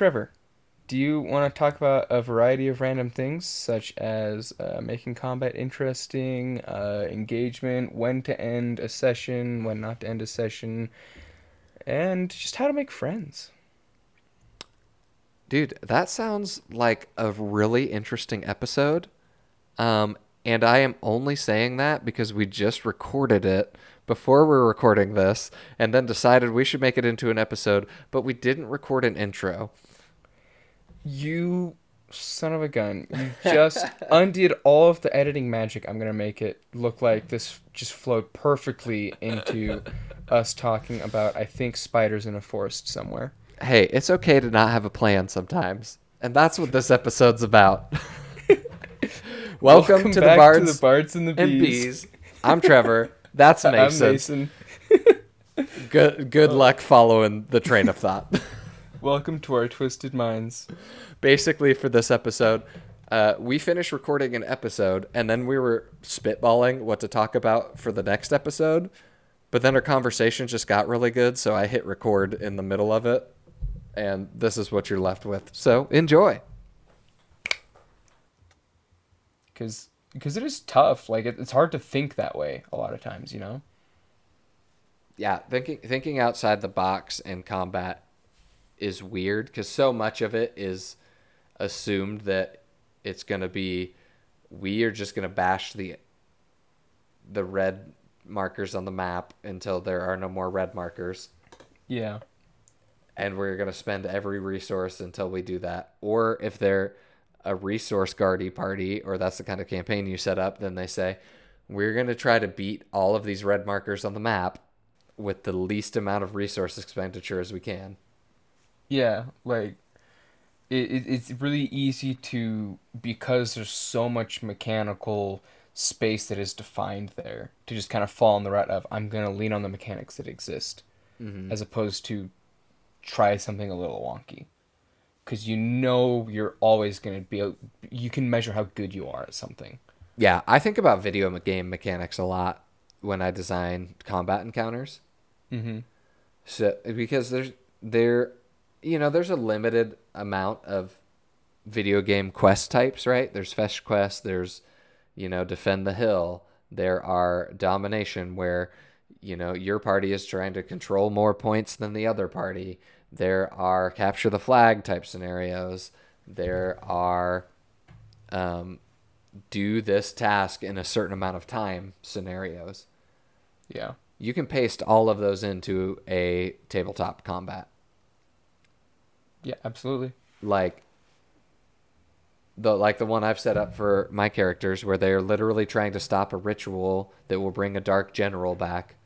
Trevor, do you want to talk about a variety of random things, such as uh, making combat interesting, uh, engagement, when to end a session, when not to end a session, and just how to make friends? Dude, that sounds like a really interesting episode. Um, and I am only saying that because we just recorded it before we are recording this and then decided we should make it into an episode, but we didn't record an intro. You son of a gun. You just undid all of the editing magic. I'm going to make it look like this just flowed perfectly into us talking about, I think, spiders in a forest somewhere hey, it's okay to not have a plan sometimes. And that's what this episode's about. Welcome, Welcome, to, the bards, to the Bards and the Bees. And bees. I'm Trevor. That's Mason. I'm Mason. good good oh. luck following the train of thought. Welcome to our twisted minds. Basically, for this episode, uh, we finished recording an episode, and then we were spitballing what to talk about for the next episode. But then our conversation just got really good, so I hit record in the middle of it and this is what you're left with. So enjoy. Because because it is tough. Like it, it's hard to think that way a lot of times. You know. Yeah, thinking thinking outside the box in combat is weird because so much of it is assumed that it's gonna be we are just gonna bash the the red markers on the map until there are no more red markers. Yeah and we're going to spend every resource until we do that. Or if they're a resource guardy party, or that's the kind of campaign you set up, then they say, we're going to try to beat all of these red markers on the map with the least amount of resource expenditure as we can. Yeah, like it, it, it's really easy to because there's so much mechanical space that is defined there to just kind of fall in the rut of I'm going to lean on the mechanics that exist mm-hmm. as opposed to try something a little wonky because you know you're always going to be you can measure how good you are at something yeah i think about video game mechanics a lot when i design combat encounters mm-hmm. so because there's there you know there's a limited amount of video game quest types right? There's fetch quest there's you know defend the hill. There are domination where you know your party is trying to control more points than the other party. There are capture the flag type scenarios. There are um, do this task in a certain amount of time scenarios. Yeah. You can paste all of those into a tabletop combat yeah absolutely like the like the one I've set up for my characters where they're literally trying to stop a ritual that will bring a dark general back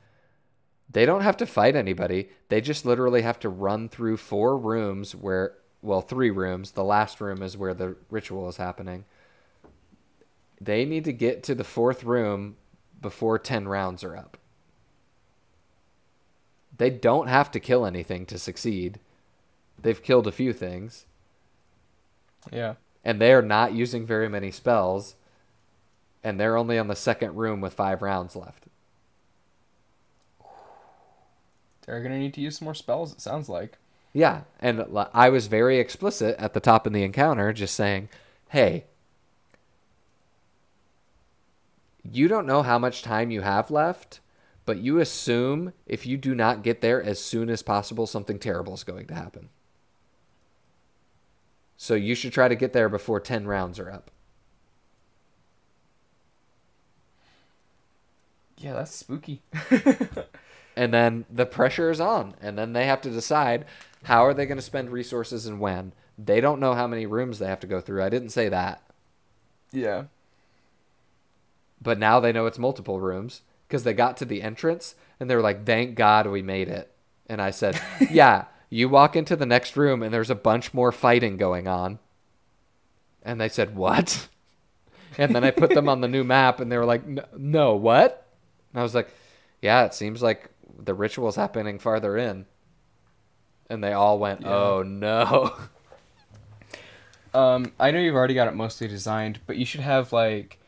they don't have to fight anybody. They just literally have to run through four rooms where, well, three rooms. The last room is where the ritual is happening. They need to get to the fourth room before 10 rounds are up. They don't have to kill anything to succeed. They've killed a few things. Yeah. And they are not using very many spells. And they're only on the second room with five rounds left. They're gonna need to use some more spells. It sounds like. Yeah, and I was very explicit at the top of the encounter, just saying, "Hey, you don't know how much time you have left." But you assume if you do not get there as soon as possible, something terrible is going to happen. So you should try to get there before 10 rounds are up. Yeah, that's spooky. and then the pressure is on and then they have to decide how are they going to spend resources and when. They don't know how many rooms they have to go through. I didn't say that. Yeah. But now they know it's multiple rooms because they got to the entrance and they were like thank god we made it. And i said yeah you walk into the next room and there's a bunch more fighting going on and they said what and then i put them on the new map and they were like no what and i was like yeah it seems like the ritual's happening farther in. And they all went, yeah. "Oh no." Um, I know you've already got it mostly designed, but you should have like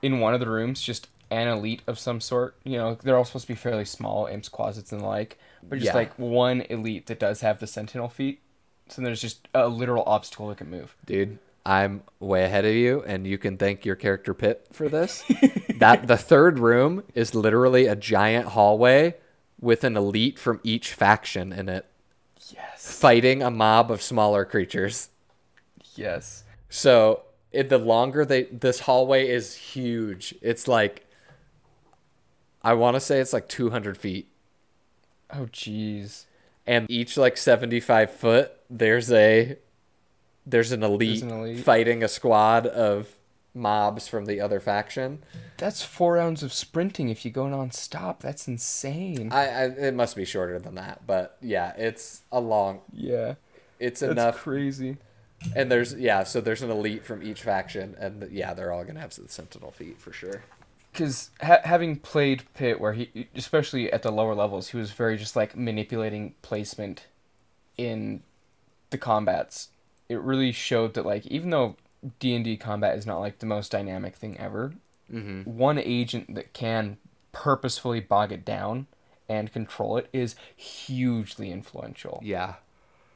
in one of the rooms just an elite of some sort. You know, they're all supposed to be fairly small, imps closets and the like, but just yeah. like one elite that does have the sentinel feat. So there's just a literal obstacle that can move. Dude, I'm way ahead of you, and you can thank your character Pip for this. that the third room is literally a giant hallway with an elite from each faction in it, Yes. fighting a mob of smaller creatures. Yes. So it, the longer they this hallway is huge. It's like I want to say it's like 200 feet, Oh jeez. and each like 75 foot there's a there's an elite, an elite. fighting a squad of mobs from the other faction. That's four rounds of sprinting if you go non-stop. That's insane. I, I it must be shorter than that, but yeah, it's a long. yeah. It's That's enough, crazy. and there's yeah, so there's an elite from each faction, and yeah, they're all gonna have the sentinel feat for sure. Because ha- having played Pit, where he, especially at the lower levels, he was very just like manipulating placement in the combats. It really showed that like even though D and D combat is not like the most dynamic thing ever, Mm-hmm. one agent that can purposefully bog it down and control it is hugely influential. Yeah,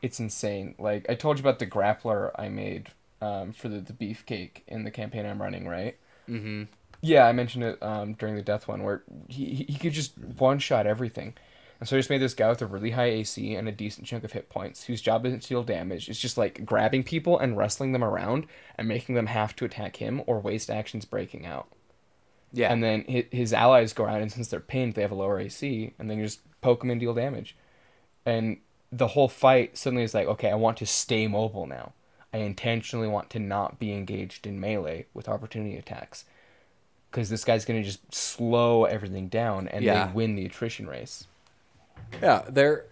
It's insane. Like I told you about the grappler I made um, for the, the beefcake in the campaign I'm running, right? mm-hmm. Yeah, I mentioned it um, during the death one where he, he could just one shot everything. And so I just made this guy with a really high AC and a decent chunk of hit points, whose job isn't to deal damage. It's just like grabbing people and wrestling them around and making them have to attack him or waste actions breaking out. yeah, And then his, his allies go around, and since they're pinned, they have a lower AC, and then you just poke them and deal damage. And the whole fight suddenly is like, okay, I want to stay mobile now. I intentionally want to not be engaged in melee with opportunity attacks. Because this guy's going to just slow everything down, and Yeah. they win the attrition race. Yeah, there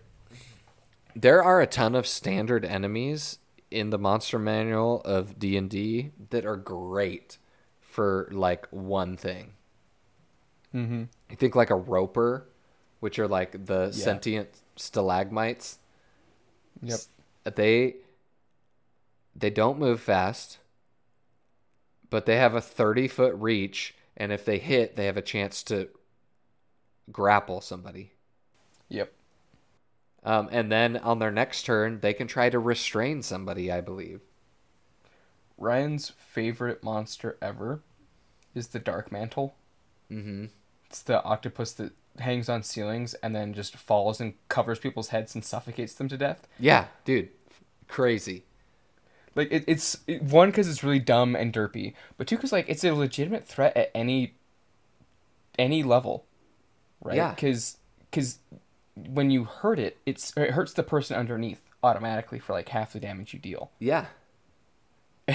there are a ton of standard enemies in the monster manual of D&D that are great for like one thing. Mm-hmm. I think like a roper, which are like the Yeah. sentient stalagmites. Yep. They they don't move fast, but they have a 30 foot reach and if they hit, they have a chance to grapple somebody. Yep. Um, and then on their next turn, they can try to restrain somebody, I believe. Ryan's favorite monster ever is the Dark Mantle. Mm-hmm. It's the octopus that hangs on ceilings and then just falls and covers people's heads and suffocates them to death. Yeah, dude, crazy. Like it, it's it, one because it's really dumb and derpy, but two because like it's a legitimate threat at any any level, right? Yeah. Because because when you hurt it, it's it hurts the person underneath automatically for like half the damage you deal, Yeah,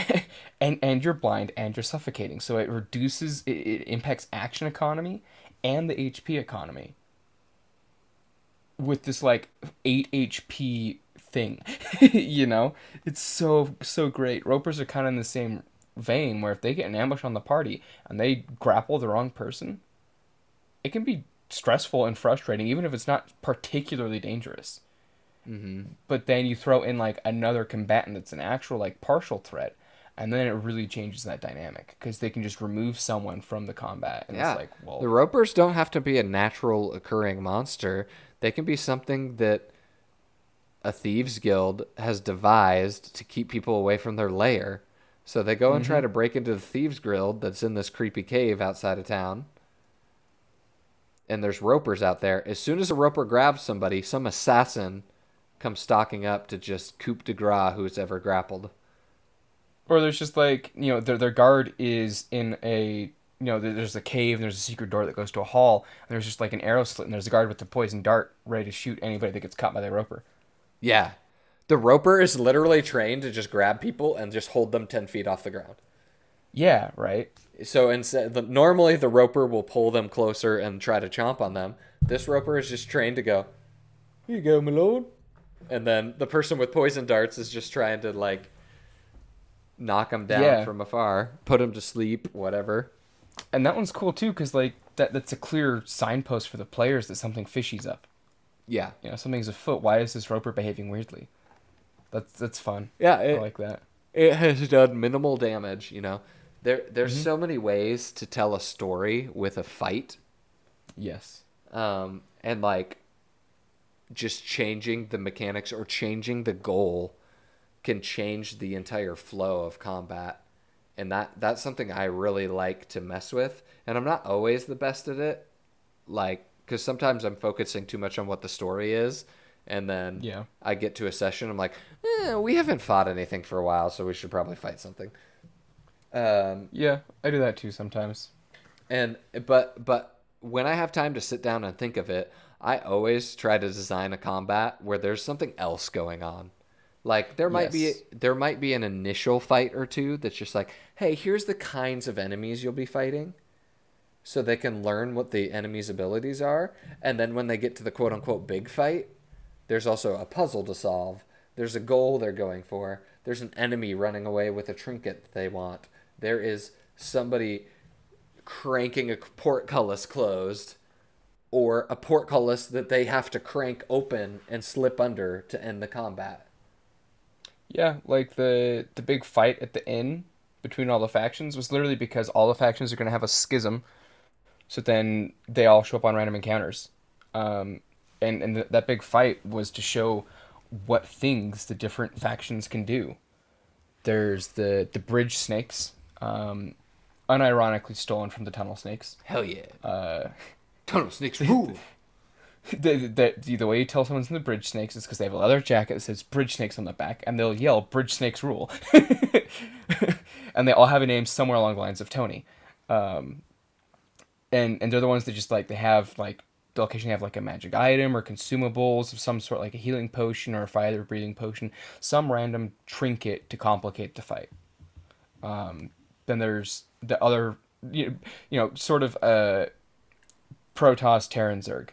and and you're blind and you're suffocating, so it reduces it, it impacts action economy and the HP economy with this like eight HP thing. you know, it's so so great. Ropers are kind of in the same vein where if they get an ambush on the party and they grapple the wrong person, it can be stressful and frustrating, even if it's not particularly dangerous. mm-hmm. But then you throw in like another combatant that's an actual like partial threat, and then it really changes that dynamic because they can just remove someone from the combat, and yeah. it's like, well, the ropers don't have to be a natural occurring monster. They can be something that a thieves guild has devised to keep people away from their lair. So they go and try mm-hmm. to break into the thieves guild that's in this creepy cave outside of town. And there's ropers out there. As soon as a roper grabs somebody, some assassin comes stalking up to just coup de grace who's ever grappled. Or there's just like you know their their guard is in a you know there's a cave and there's a secret door that goes to a hall and there's just like an arrow slit and there's a guard with the poison dart ready to shoot anybody that gets caught by the roper. Yeah. The roper is literally trained to just grab people and just hold them 10 feet off the ground. Yeah, right. So instead, the, normally the roper will pull them closer and try to chomp on them. This roper is just trained to go, Here you go, my lord. And then the person with poison darts is just trying to, like, knock them down Yeah. from afar, put them to sleep, whatever. And that one's cool too because like that that's a clear signpost for the players that something fishy's up. Yeah. You know something's afoot. Why is this roper behaving weirdly? That's that's fun. Yeah, I like that. it has done minimal damage, you know. There, there's so many ways to tell a story with a fight Yes. um, and like just changing the mechanics or changing the goal can change the entire flow of combat. And that that's something I really like to mess with. And I'm not always the best at it. Like cuz sometimes I'm focusing too much on what the story is and then Yeah. I get to a session I'm like, eh, we haven't fought anything for a while, so we should probably fight something. Um Yeah, I do that too sometimes. and but but when I have time to sit down and think of it, I always try to design a combat where there's something else going on. Like there might Yes. be there might be an initial fight or two that's just like, hey, here's the kinds of enemies you'll be fighting. So they can learn what the enemy's abilities are, and then when they get to the quote unquote big fight, there's also a puzzle to solve. There's a goal they're going for. There's an enemy running away with a trinket that they want. There is somebody cranking a portcullis closed or a portcullis that they have to crank open and slip under to end the combat. Yeah, like the the big fight at the inn between all the factions was literally because all the factions are going to have a schism. So then they all show up on random encounters. Um, and and th- that big fight was to show what things the different factions can do. There's the the bridge snakes, um, unironically stolen from the tunnel snakes. Hell yeah. Uh, Tunnel snakes rule. the, the, the, the way you tell someone's in the bridge snakes is because they have a leather jacket that says bridge snakes on the back and they'll yell bridge snakes rule and they all have a name somewhere along the lines of tony um, and and they're the ones that just like they have like they'll occasionally have like a magic item or consumables of some sort like a healing potion or a fire breathing potion some random trinket to complicate the fight um, then there's the other you know, you know sort of uh protoss terran zerg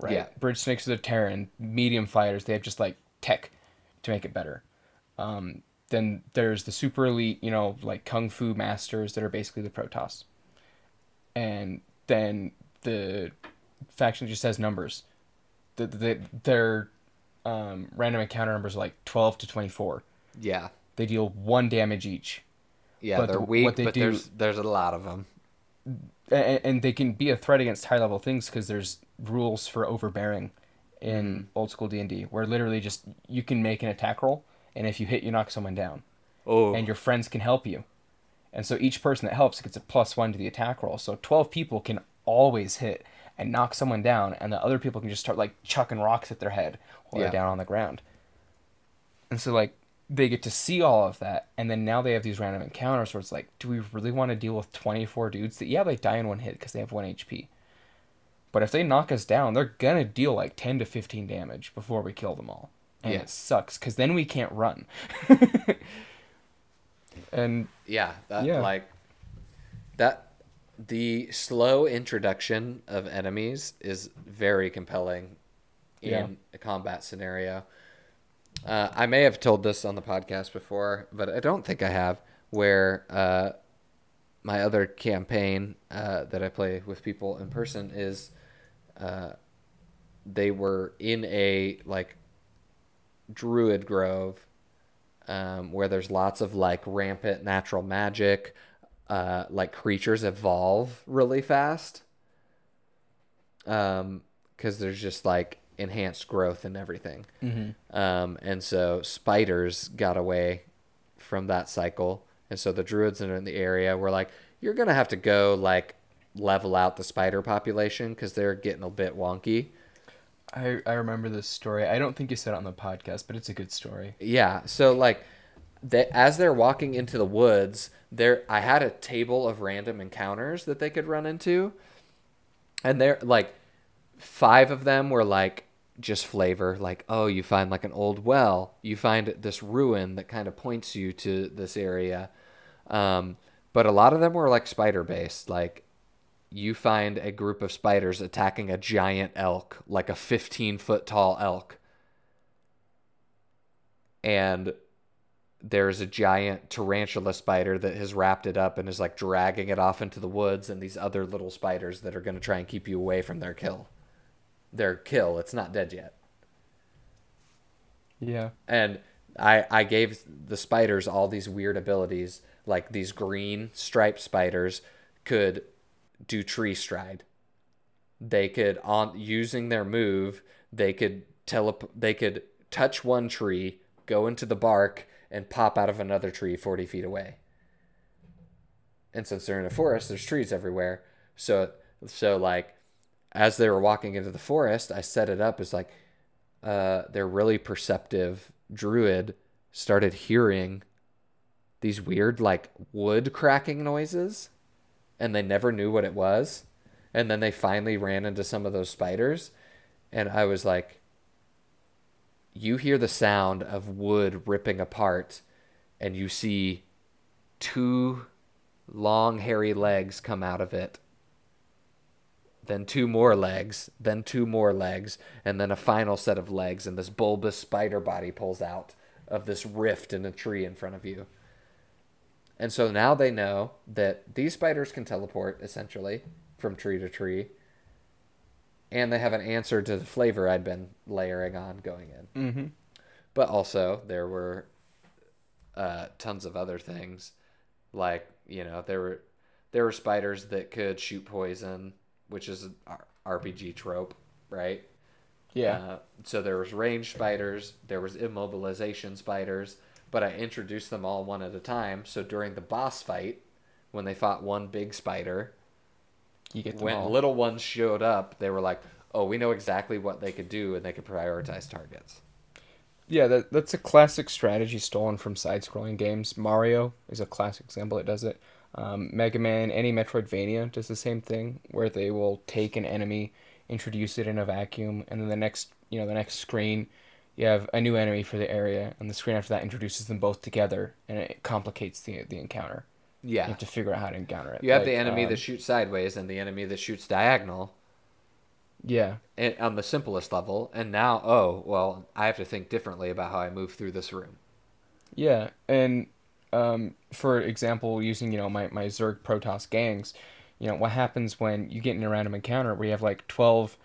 right? Yeah. Bridge snakes are the Terran medium fighters. They have just like tech to make it better. Um, then there's the super elite, you know, like kung fu masters that are basically the Protoss. And then the faction just has numbers. The, the, their um, random encounter numbers are like 12 to 24. Yeah. They deal one damage each. Yeah, But they're the- weak, they but do- there's there's a lot of them. and, and they can be a threat against high level things because there's rules for overbearing in old school D&D where literally just you can make an attack roll and if you hit you knock someone down Oh. and your friends can help you. And so each person that helps gets a plus 1 to the attack roll. So 12 people can always hit and knock someone down and the other people can just start like chucking rocks at their head while Yeah. they're down on the ground. And so like they get to see all of that and then now they have these random encounters where it's like do we really want to deal with 24 dudes that yeah they die in one hit because they have 1 hp but if they knock us down they're gonna deal like 10 to 15 damage before we kill them all and Yeah. it sucks because then we can't run and Yeah, that Yeah. like that the slow introduction of enemies is very compelling in Yeah. a combat scenario. Uh, I may have told this on the podcast before, but I don't think I have. Where uh, my other campaign uh, that I play with people in person is, uh, they were in a like druid grove um, where there's lots of like rampant natural magic. Uh, like creatures evolve really fast. Um, because there's just like enhanced growth and everything. Um, and so spiders got away from that cycle, and so the druids in the area were like, "You're gonna have to go like level out the spider population because they're getting a bit wonky." I, I remember this story. I don't think you said it on the podcast, but it's a good story. Yeah. So like, they, as they're walking into the woods, there I had a table of random encounters that they could run into, and they're like, five of them were like just flavor. Like, oh, you find like an old well, you find this ruin that kind of points you to this area, um, but a lot of them were like spider based. Like, you find a group of spiders attacking a giant elk, like a 15 foot tall elk and there's a giant tarantula spider that has wrapped it up and is like dragging it off into the woods and these other little spiders that are going to try and keep you away from their kill their kill it's not dead yet Yeah. and I I gave the spiders all these weird abilities. Like these green striped spiders could do tree stride. They could on using their move, they could telep they could touch one tree, go into the bark, and pop out of another tree 40 feet away. And since they're in a forest, there's trees everywhere. So, so like, as they were walking into the forest, I set it up as like, uh, their really perceptive druid started hearing these weird like wood cracking noises and they never knew what it was. And then they finally ran into some of those spiders. And i was like you hear the sound of wood ripping apart and you see two long hairy legs come out of it. Then two more legs then two more legs and then a final set of legs and this bulbous spider body pulls out of this rift in a tree in front of you and so now they know that these spiders can teleport essentially from tree to tree. And they have an answer to the flavor I'd been layering on going in. Mm-hmm. But also, there were uh, tons of other things. Like, you know, there were there were spiders that could shoot poison, which is an RPG trope, right? Yeah. Uh, so there was range spiders, there was immobilization spiders, but I introduced them all one at a time. So during the boss fight, when they fought one big spider, you get when all. little ones showed up, they were like, "Oh, we know exactly what they could do, and they could prioritize targets." Yeah, that that's a classic strategy stolen from side-scrolling games. Mario is a classic example that does it. Um, Mega Man, any Metroidvania does the same thing, where they will take an enemy, introduce it in a vacuum, and then the next, you know, the next screen, you have a new enemy for the area, and the screen after that introduces them both together, and it complicates the the encounter. Yeah, You have to figure out how to encounter it. you have Like, the enemy um, that shoots sideways and the enemy that shoots diagonal. Yeah, and- on the simplest level, and now, oh, well, I have to think differently about how I move through this room. Yeah, and um, for example, using you know my my Zerg Protoss gangs, you know what happens when you get in a random encounter where you have like 12,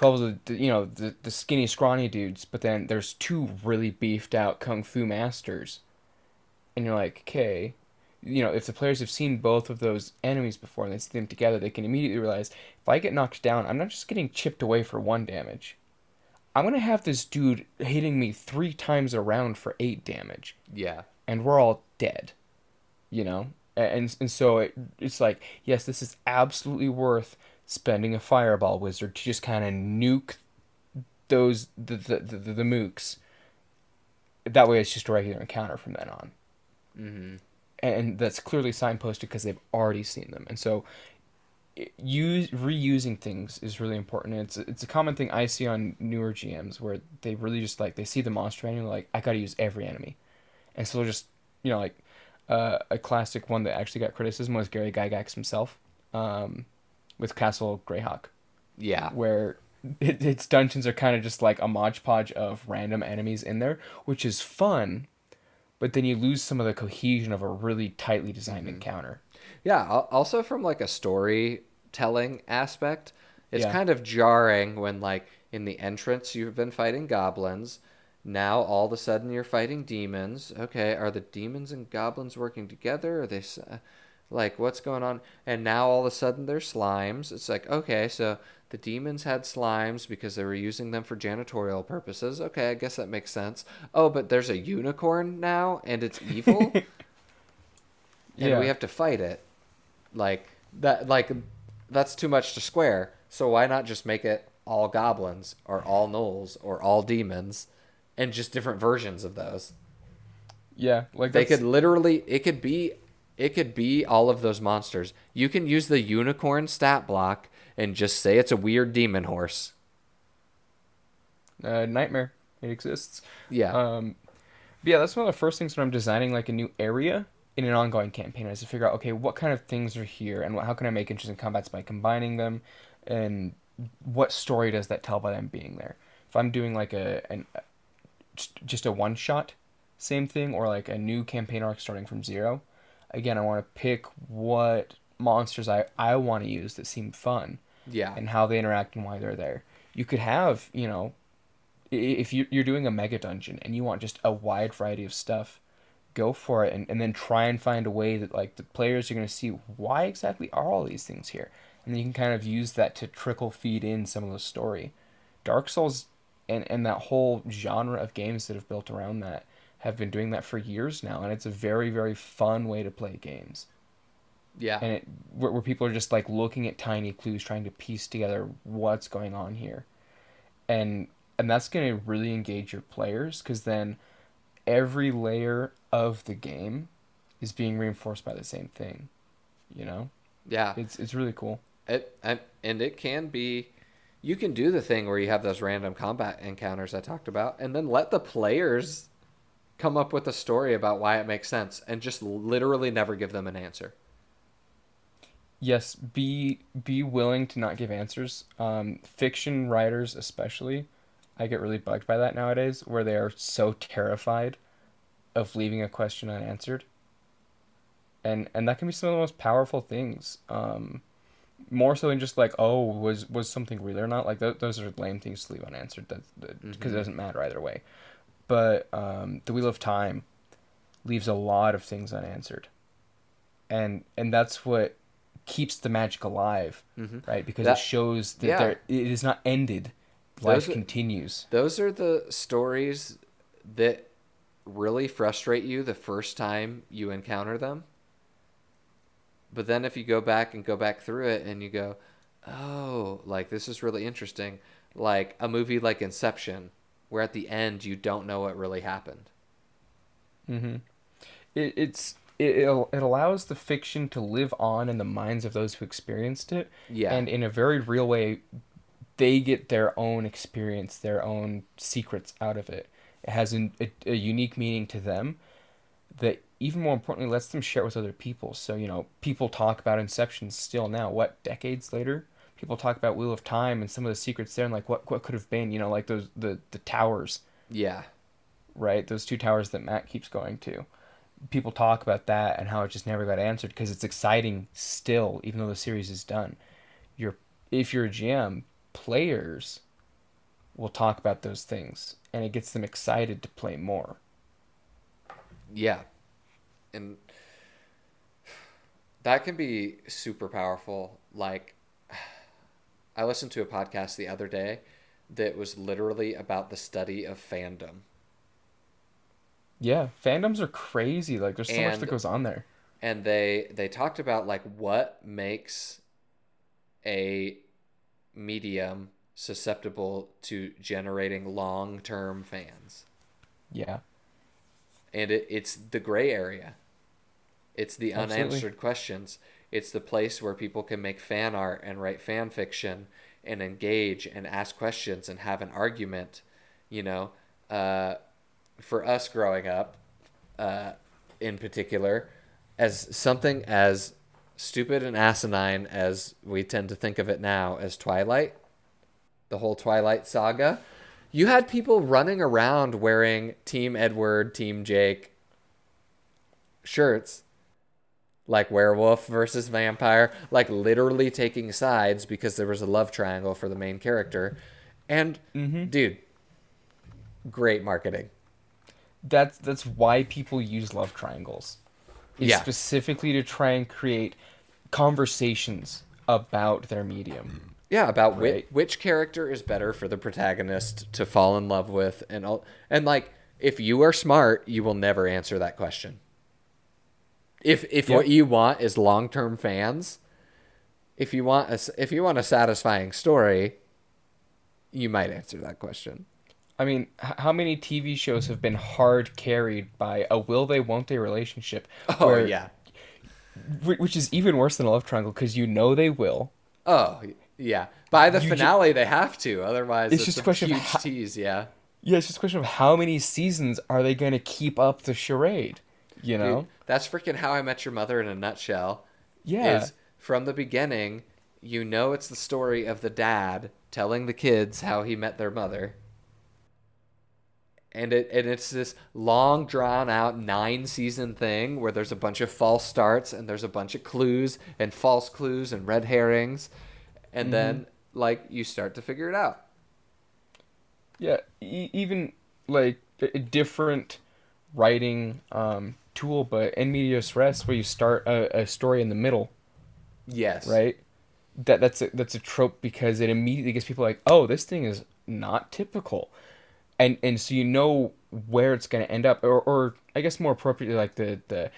12 of the you know the the skinny scrawny dudes, but then there's two really beefed out kung fu masters, and you're like, okay, you know if the players have seen both of those enemies before and they see them together, they can immediately realize if I get knocked down, I'm not just getting chipped away for one damage. I'm gonna have this dude hitting me three times around for eight damage. Yeah. and we're all dead. You know? And and so it, it's like yes this is absolutely worth spending a fireball wizard to just kind of nuke those the the, the the mooks. That way it's just a regular encounter from then on. Mm-hmm. and that's clearly signposted because they've already seen them. And so use reusing things is really important. It's it's a common thing i see on newer gms where they really just like they see the monster manual like i gotta use every enemy. And so they'll just you know like uh, a classic one that actually got criticism was gary gygax himself. Um, with castle greyhawk Yeah. where it, its dungeons are kind of just like a modge podge of random enemies in there, which is fun, but then you lose some of the cohesion of a really tightly designed mm-hmm. encounter. Yeah. Also, from like a storytelling aspect, it's Yeah. kind of jarring when, like, in the entrance, you've been fighting goblins. Now, all of a sudden, you're fighting demons. Okay, are the demons and goblins working together? Are they. Like, what's going on? And now, all of a sudden, they're slimes. It's like, okay, so the demons had slimes because they were using them for janitorial purposes. Okay, I guess that makes sense. Oh, but there's a unicorn now, and it's evil? and Yeah. we have to fight it like that like that's too much to square so why not just make it all goblins or all gnolls or all demons and just different versions of those Yeah, like they that's, could literally it could be it could be all of those monsters you can use the unicorn stat block and just say it's a weird demon horse uh, nightmare. It exists. yeah Um, but yeah, that's one of the first things when I'm designing like a new area in an ongoing campaign is to figure out okay what kind of things are here and what, how can I make interesting combats by combining them, and what story does that tell by them being there. If I'm doing like a an just- just a one shot, same thing, or like a new campaign arc starting from zero, again I want to pick what monsters I I want to use that seem fun yeah and how they interact and why they're there. You could have, you know, if you- you're doing a mega dungeon and you want just a wide variety of stuff, go for it and, and then try and find a way that like the players are going to see why exactly are all these things here. And then you can kind of use that to trickle feed in some of the story. Dark Souls and, and that whole genre of games that have built around that have been doing that for years now, and it's a very very fun way to play games. Yeah. And it where, where people are just like looking at tiny clues, trying to piece together what's going on here, and and that's going to really engage your players because then every layer of the game is being reinforced by the same thing, you know. Yeah. It's it's really cool. It and, and it can be you can do the thing where you have those random combat encounters I talked about and then let the players come up with a story about why it makes sense and just literally never give them an answer. Yes, be be willing to not give answers. Um, fiction writers especially, I get really bugged by that nowadays where they are so terrified of leaving a question unanswered. And and that can be some of the most powerful things. Um, more so than just like oh was was something real or not like th- those are lame things to leave unanswered that because mm-hmm. it doesn't matter either way but um, the wheel of time leaves a lot of things unanswered. And and that's what keeps the magic alive mm-hmm. right? Because that, it shows that yeah. there it is not ended. Life those continues. those are the stories that really frustrate you the first time you encounter them. But then if you go back and go back through it and you go, oh, like this is really interesting, like a movie like Inception, where at the end you don't know what really happened. Mm-hmm. It, it's it, it allows the fiction to live on in the minds of those who experienced it. Yeah. And in a very real way, they get their own experience, their own secrets out of it. It has an, a, a unique meaning to them that even more importantly lets them share it with other people. So, you know, people talk about Inception still now, what, decades later? People talk about Wheel of Time and some of the secrets there and like what what could have been, you know, like those the the towers. Yeah. Right? Those two towers that Mat keeps going to. People talk about that and how it just never got answered because it's exciting still, even though the series is done. You're if you're a GM, players will talk about those things and it gets them excited to play more. Yeah, and that can be super powerful. Like, I listened to a podcast the other day that was literally about the study of fandom. Yeah, fandoms are crazy. Like, there's so and, much that goes on there. And they they talked about like what makes a medium susceptible to generating long term fans. Yeah and it, it's the gray area. It's the Absolutely. unanswered questions. It's the place where people can make fan art and write fan fiction and engage and ask questions and have an argument. You know, uh, for us growing up, uh, in particular, as something as stupid and asinine as we tend to think of it now as Twilight, the whole Twilight saga you had people running around wearing Team Edward, Team Jake shirts, like werewolf versus vampire, like literally taking sides because there was a love triangle for the main character. And mm-hmm. dude, great marketing. That's that's why people use love triangles. yeah. specifically to try and create conversations about their medium. Yeah, about right. which, which character is better for the protagonist to fall in love with, and all, and like if you are smart, you will never answer that question. If if yep. what you want is long term fans, if you want a if you want a satisfying story, you might answer that question. I mean, how many TV shows have been hard carried by a will they won't they relationship? Oh where, yeah, which is even worse than a love triangle because you know they will. Oh yeah, by the you finale ju- they have to. Otherwise, it's, it's just a question huge of how, tease. Yeah. Yeah, it's just a question of how many seasons are they going to keep up the charade? You know, Dude, that's freaking How I Met Your Mother in a nutshell. Yeah. Is from the beginning, you know it's the story of the dad telling the kids how he met their mother. And it and it's this long drawn out nine season thing where there's a bunch of false starts and there's a bunch of clues and false clues and red herrings and mm-hmm. then like you start to figure it out. Yeah, e- even like a different writing um, tool, but in medias res, where you start a, a story in the middle. Yes. Right. That that's a, that's a trope because it immediately gets people like, oh, this thing is not typical, and and so you know where it's going to end up or or I guess more appropriately like the the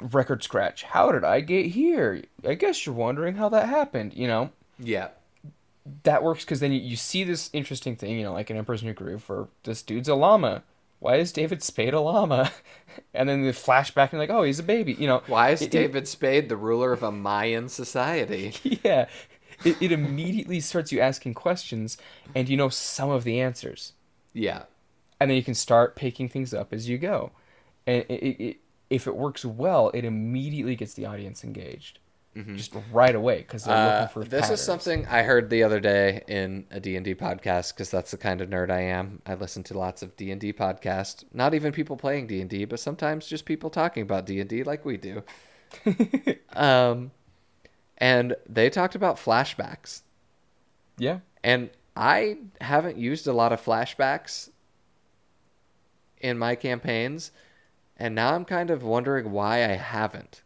record scratch. How did I get here? I guess you're wondering how that happened, you know? Yeah. That works because then you, you see this interesting thing, you know, like in Emperor's New Groove, where this dude's a llama. Why is David Spade a llama? And then the flashback and like, oh, he's a baby, you know? Why is it, David it, Spade the ruler of a Mayan society? Yeah. It, it immediately starts you asking questions and you know some of the answers. Yeah. And then you can start picking things up as you go. And it, it if it works well, it immediately gets the audience engaged. Mm-hmm. Just right away because they're uh, looking for. This patterns. is something I heard the other day in a D and D podcast because that's the kind of nerd I am. I listen to lots of D and D podcasts. Not even people playing D and D, but sometimes just people talking about D and D like we do. um, and they talked about flashbacks. Yeah, and I haven't used a lot of flashbacks in my campaigns and now I'm kind of wondering why I haven't.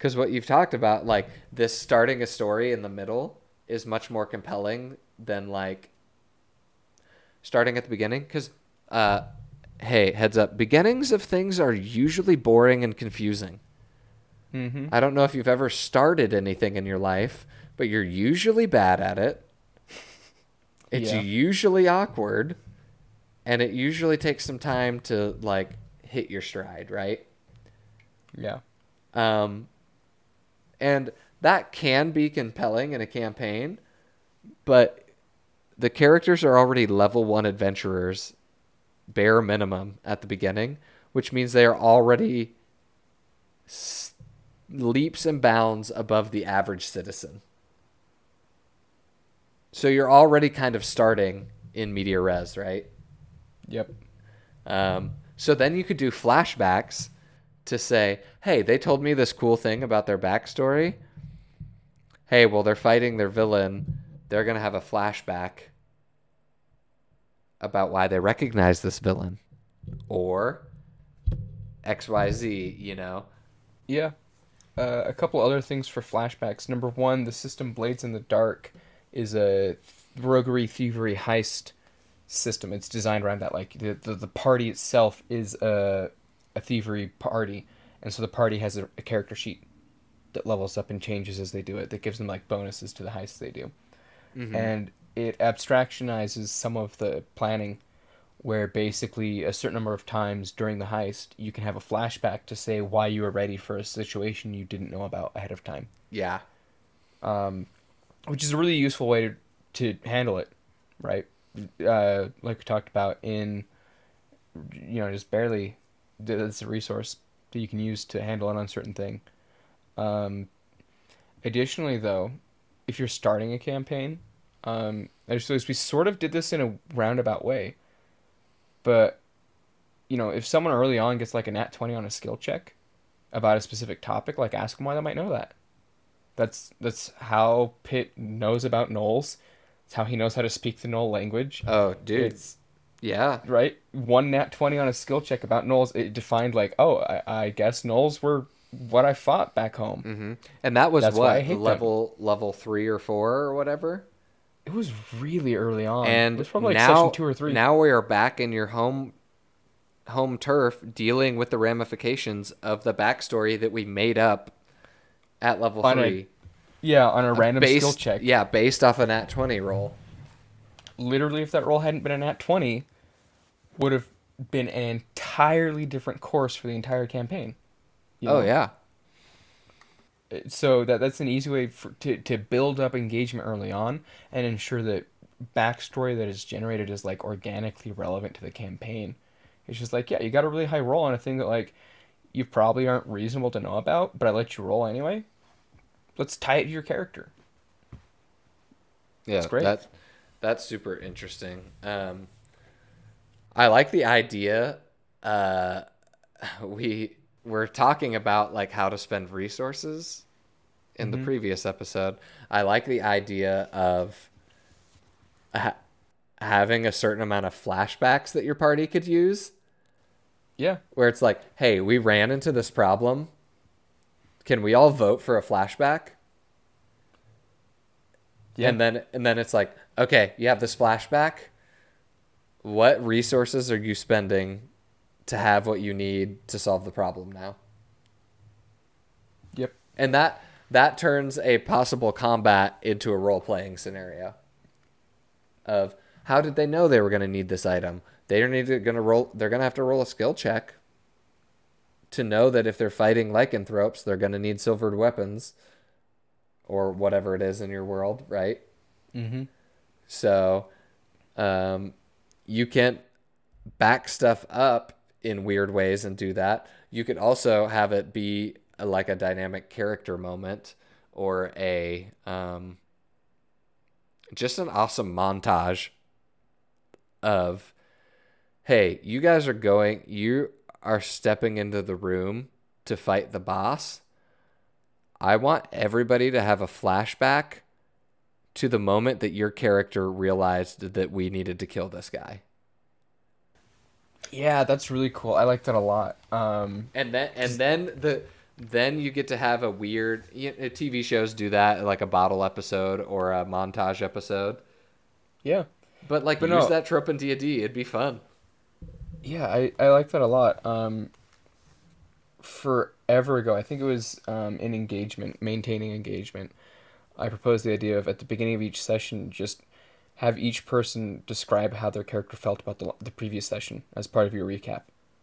Because what you've talked about, like this starting a story in the middle, is much more compelling than like starting at the beginning. Because, uh, hey, heads up, beginnings of things are usually boring and confusing. Mm-hmm. I don't know if you've ever started anything in your life, but you're usually bad at it. It's yeah. usually awkward, and it usually takes some time to like hit your stride, right? Yeah. Um, and that can be compelling in a campaign, but the characters are already level one adventurers, bare minimum at the beginning, which means they are already s- leaps and bounds above the average citizen. So you're already kind of starting in media res, right? Yep. Um, so then you could do flashbacks to say, hey, they told me this cool thing about their backstory. Hey, well, they're fighting their villain. They're going to have a flashback about why they recognize this villain. Or XYZ, you know? Yeah. Uh, a couple other things for flashbacks. Number one, the system Blades in the Dark is a roguery, thievery, heist system. It's designed around that. Like the the, the party itself is a a thievery party, and so the party has a, a, character sheet that levels up and changes as they do it. That gives them like bonuses to the heists they do, mm-hmm. and it abstractionizes some of the planning. Where basically a certain number of times during the heist, you can have a flashback to say why you were ready for a situation you didn't know about ahead of time. Yeah. Um, which is a really useful way to, to handle it, right? uh, like we talked about in, you know, just barely, that's a resource that you can use to handle an uncertain thing. Um, additionally, though, if you're starting a campaign, um, I just we sort of did this in a roundabout way, but you know, if someone early on gets like a nat twenty on a skill check about a specific topic, like ask them why they might know that. That's that's how Pitt knows about gnolls. It's how he knows how to speak the Gnoll language. Oh, dude. It's, yeah. Right? One nat 20 on a skill check about Gnolls. It defined, like, oh, I, I guess Gnolls were what I fought back home. Mm-hmm. And that was That's what? Level them. level three or four or whatever? It was really early on. And it was probably now, like session two or three. Now we are back in your home home turf dealing with the ramifications of the backstory that we made up at level on three. Yeah, on a random based, skill check. Yeah, based off a nat 20 roll. Literally, if that roll hadn't been a nat 20, would have been an entirely different course for the entire campaign. You oh, know? Oh, yeah. So that that's an easy way for, to, to build up engagement early on and ensure that backstory that is generated is like organically relevant to the campaign. It's just like, yeah, you got a really high roll on a thing that like you probably aren't reasonable to know about, but I let you roll anyway. Let's tie it to your character. Yeah, that's great. That, that's super interesting. Um, I like the idea. Uh, we were talking about like how to spend resources in mm-hmm. the previous episode. I like the idea of ha- having a certain amount of flashbacks that your party could use. Yeah. Where it's like, hey, we ran into this problem can we all vote for a flashback? Yeah. And then and then it's like, okay, you have this flashback. What resources are you spending to have what you need to solve the problem now? Yep. And that that turns a possible combat into a role playing scenario. Of how did they know they were going to need this item? They're need going to roll. They're going to have to roll a skill check to know that if they're fighting lycanthropes, they're going to need silvered weapons or whatever it is in your world, right? Mm-hmm. So, um, you can't back stuff up in weird ways and do that. You could also have it be a, like a dynamic character moment or a um, just an awesome montage of hey, you guys are going you are stepping into the room to fight the boss. I want everybody to have a flashback to the moment that your character realized that we needed to kill this guy. Yeah, that's really cool. I like that a lot. Um, and then and then the then you get to have a weird you know, TV shows do that like a bottle episode or a montage episode. Yeah, but like but use no, that trope in D and D. It'd be fun. Yeah, I I like that a lot. Um, forever ago, I think it was um, in engagement, maintaining engagement. I proposed the idea of at the beginning of each session, just have each person describe how their character felt about the, the previous session as part of your recap,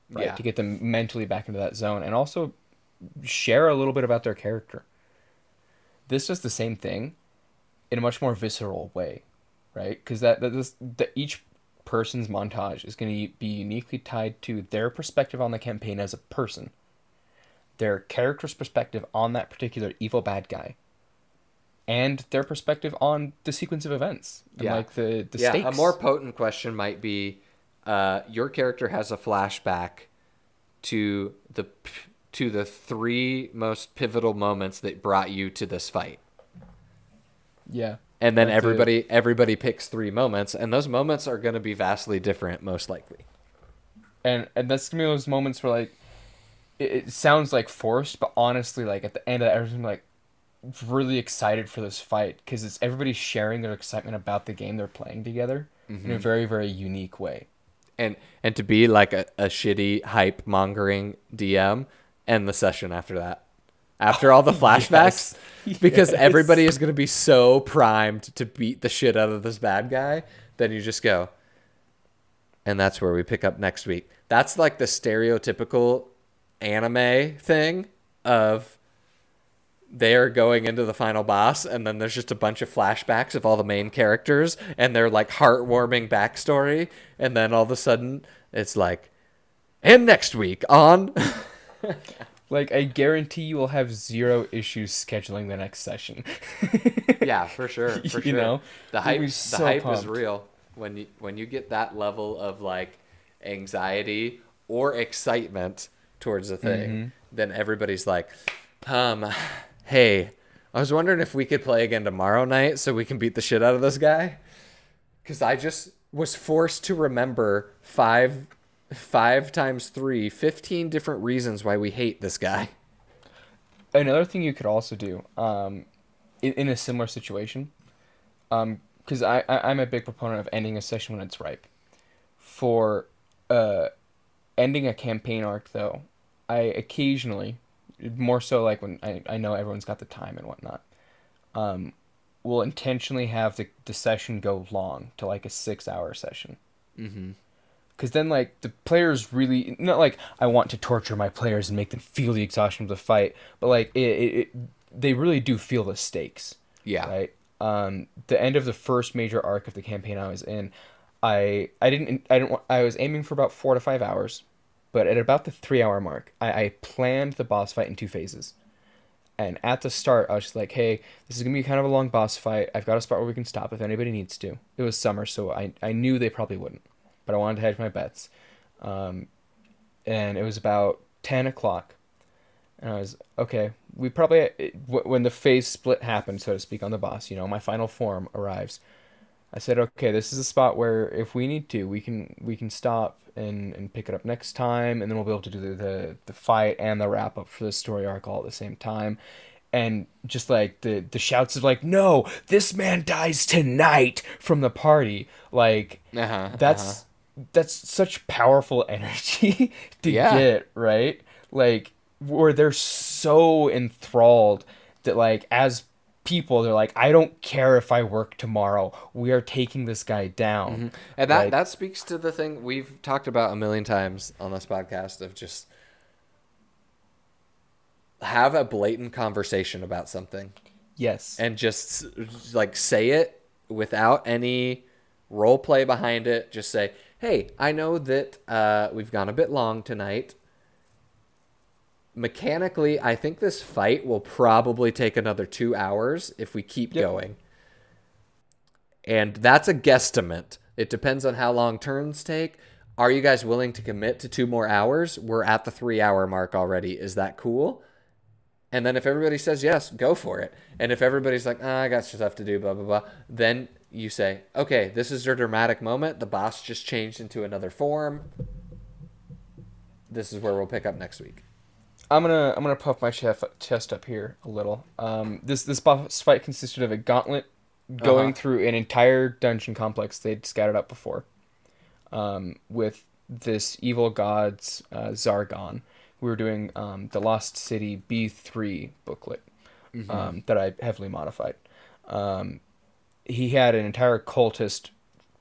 right? Yeah. To get them mentally back into that zone and also share a little bit about their character. This does the same thing in a much more visceral way, right? Because that, that, this, that each person's montage is going to be uniquely tied to their perspective on the campaign as a person, their character's perspective on that particular evil bad guy, and their perspective on the sequence of events and yeah. like the the yeah, stakes. A more potent question might be uh, your character has a flashback to the to the three most pivotal moments that brought you to this fight. Yeah. And then everybody everybody picks three moments and those moments are going to be vastly different most likely. And and that's to be those moments where like it, it, sounds like forced, but honestly like at the end of everything like really excited for this fight because it's everybody sharing their excitement about the game they're playing together mm-hmm. in a mm-hmm. very very unique way. And and to be like a, a shitty hype mongering DM and the session after that. After all the flashbacks, yes. because yes. everybody is going to be so primed to beat the shit out of this bad guy, then you just go. And that's where we pick up next week. That's like the stereotypical anime thing of they're going into the final boss and then there's just a bunch of flashbacks of all the main characters and their like heartwarming backstory and then all of a sudden it's like and next week on like i guarantee you will have zero issues scheduling the next session yeah for sure for you sure know the hype the so hype pumped. is real when you when you get that level of like anxiety or excitement towards a thing mm-hmm. then everybody's like um hey, I was wondering if we could play again tomorrow night so we can beat the shit out of this guy. Because I just was forced to remember five, five times three, 15 different reasons why we hate this guy. Another thing you could also do, um, in, in a similar situation, because um, I, I I'm a big proponent of ending a session when it's ripe. For uh, ending a campaign arc, though, I occasionally more so like when I, I know everyone's got the time and whatnot. Um, we'll intentionally have the, the session go long to like a six hour session. Mm-hmm. Cause then like the players really not like I want to torture my players and make them feel the exhaustion of the fight, but like it, it, it they really do feel the stakes. Yeah. Right. Um, the end of the first major arc of the campaign I was in, I I didn't I didn't I was aiming for about four to five hours but at about the three hour mark, I, I planned the boss fight in two phases. And at the start, I was just like, hey, this is going to be kind of a long boss fight. I've got a spot where we can stop if anybody needs to. It was summer, so I, I knew they probably wouldn't. But I wanted to hedge my bets. Um, and it was about 10 o'clock. And I was, okay, we probably, when the phase split happened, so to speak, on the boss, you know, my final form arrives. I said, okay, this is a spot where if we need to, we can we can stop and, and pick it up next time, and then we'll be able to do the, the, the fight and the wrap up for the story arc all at the same time. And just like the the shouts of like, no, this man dies tonight from the party, like uh-huh, that's uh-huh. that's such powerful energy to Yeah. get, right? Like where they're so enthralled that like as people they're like I don't care if I work tomorrow. We are taking this guy down. And that Like- that speaks to the thing we've talked about a million times on this podcast of just have a blatant conversation about something Yes. and just like say it without any role play behind it. Just say, "Hey, I know that uh, we've gone a bit long tonight. Mechanically, I think this fight will probably take another two hours if we keep Yep. going." And that's a guesstimate. It depends on how long turns take. Are you guys willing to commit to two more hours? We're at the three hour mark already. Is that cool? And then if everybody says yes, go for it. And if everybody's like, ah, I got stuff to do, blah, blah, blah, then you say, okay, this is your dramatic moment. The boss just changed into another form. This is where we'll pick up next week. I'm gonna I'm gonna puff my chest chest up here a little. Um, this this boss fight consisted of a gauntlet going Uh-huh. through an entire dungeon complex they'd scattered out before, um, with this evil god's uh, Zargon. We were doing um, the Lost City B three booklet um, that I heavily modified. Um, he had an entire cultist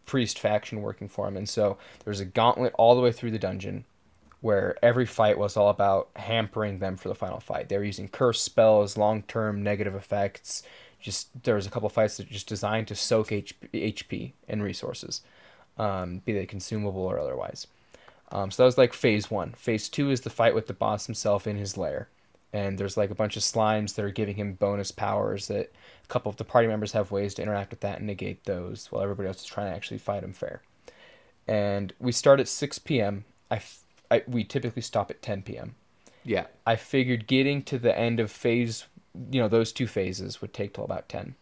priest faction working for him, and so there was a gauntlet all the way through the dungeon where every fight was all about hampering them for the final fight. They were using curse spells, long term negative effects. Just there was a couple fights that just designed to soak HP, HP and resources, um, be they consumable or otherwise. Um, so that was like phase one. Phase two is the fight with the boss himself in his lair, and there's like a bunch of slimes that are giving him bonus powers. That a couple of the party members have ways to interact with that and negate those, while everybody else is trying to actually fight him fair. And we start at 6 p.m. I, f- I we typically stop at 10 p.m. Yeah. I figured getting to the end of phase, you know, those two phases would take till about 10.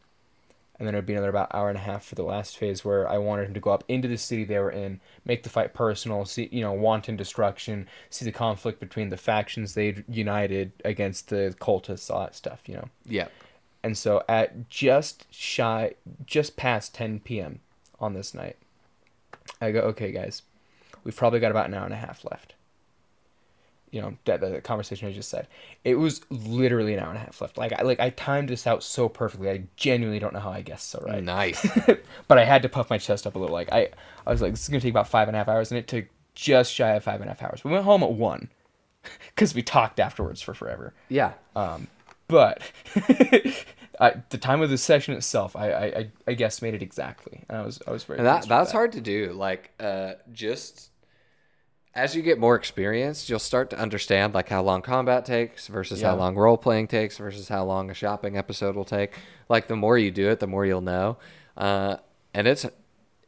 And then it would be another about hour and a half for the last phase where I wanted him to go up into the city they were in, make the fight personal, see, you know, wanton destruction, see the conflict between the factions they'd united against the cultists, all that stuff, you know. Yeah. And so at just shy, just past 10 p.m. on this night, I go, okay, guys, we've probably got about an hour and a half left. You know, that the conversation I just said. It was literally an hour and a half left. Like I like I timed this out so perfectly. I genuinely don't know how I guessed so right. Nice. but I had to puff my chest up a little. Like I, I was like, this is gonna take about five and a half hours, and it took just shy of five and a half hours. We went home at one, because we talked afterwards for forever. yeah. Um, but I, the time of the session itself, I, I, I, guess made it exactly. And I was I was very. And that that's hard to do. Like, uh, just as you get more experienced, you'll start to understand like how long combat takes versus how long role playing takes versus how long a shopping episode will take. Like, the more you do it, the more you'll know. Uh, and it's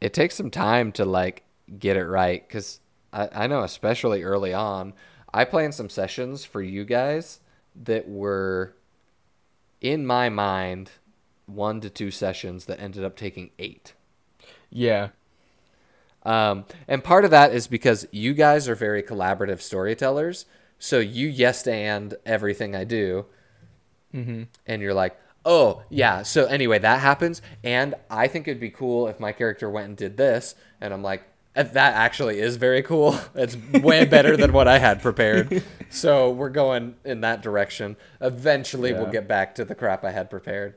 it takes some time to like get it right because I, I know especially early on, I planned some sessions for you guys that were in my mind one to two sessions that ended up taking eight. Yeah, Um, and part of that is because you guys are very collaborative storytellers. So you yes and everything I do. Mm-hmm. And you're like, oh, yeah. So anyway, that happens. And I think it'd be cool if my character went and did this. And I'm like, "Uh, that actually is very cool. It's way better than what I had prepared. So we're going in that direction. Eventually, we'll get back to the crap I had prepared.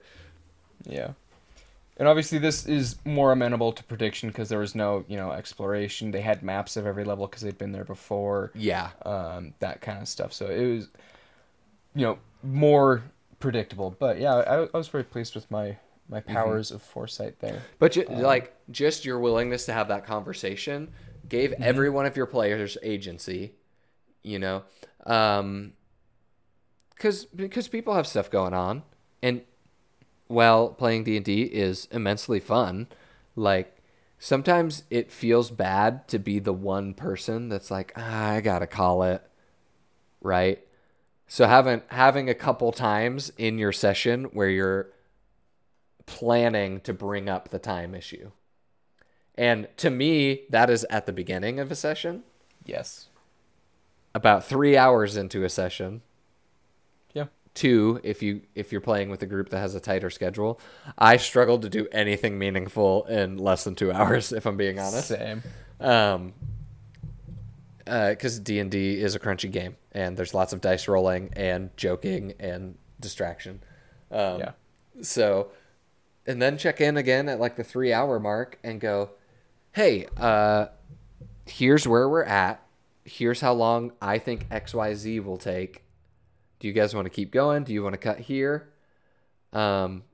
yeah. And obviously, this is more amenable to prediction because there was no, you know, exploration. They had maps of every level because they'd been there before. Yeah. um, that kind of stuff. So it was, you know, more predictable. But yeah, I, I was very pleased with my my powers of foresight there. But ju- like just your willingness to have that conversation gave every one of your players agency, you know, um, because because people have stuff going on, and while playing D and D is immensely fun, like sometimes it feels bad to be the one person that's like ah, I gotta call it, right? So having having a couple times in your session where you're planning to bring up the time issue. And to me, that is at the beginning of a session, Yes. about three hours into a session. Two, if you if you're playing with a group that has a tighter schedule, I struggled to do anything meaningful in less than two hours, if I'm being honest. Same. Um, because D and D is a crunchy game, and there's lots of dice rolling and joking and distraction. Um, Yeah. So, and then check in again at like the three hour mark and go, hey, uh, here's where we're at. Here's how long I think XYZ will take. Do you guys want to keep going? Do you want to cut here? Um,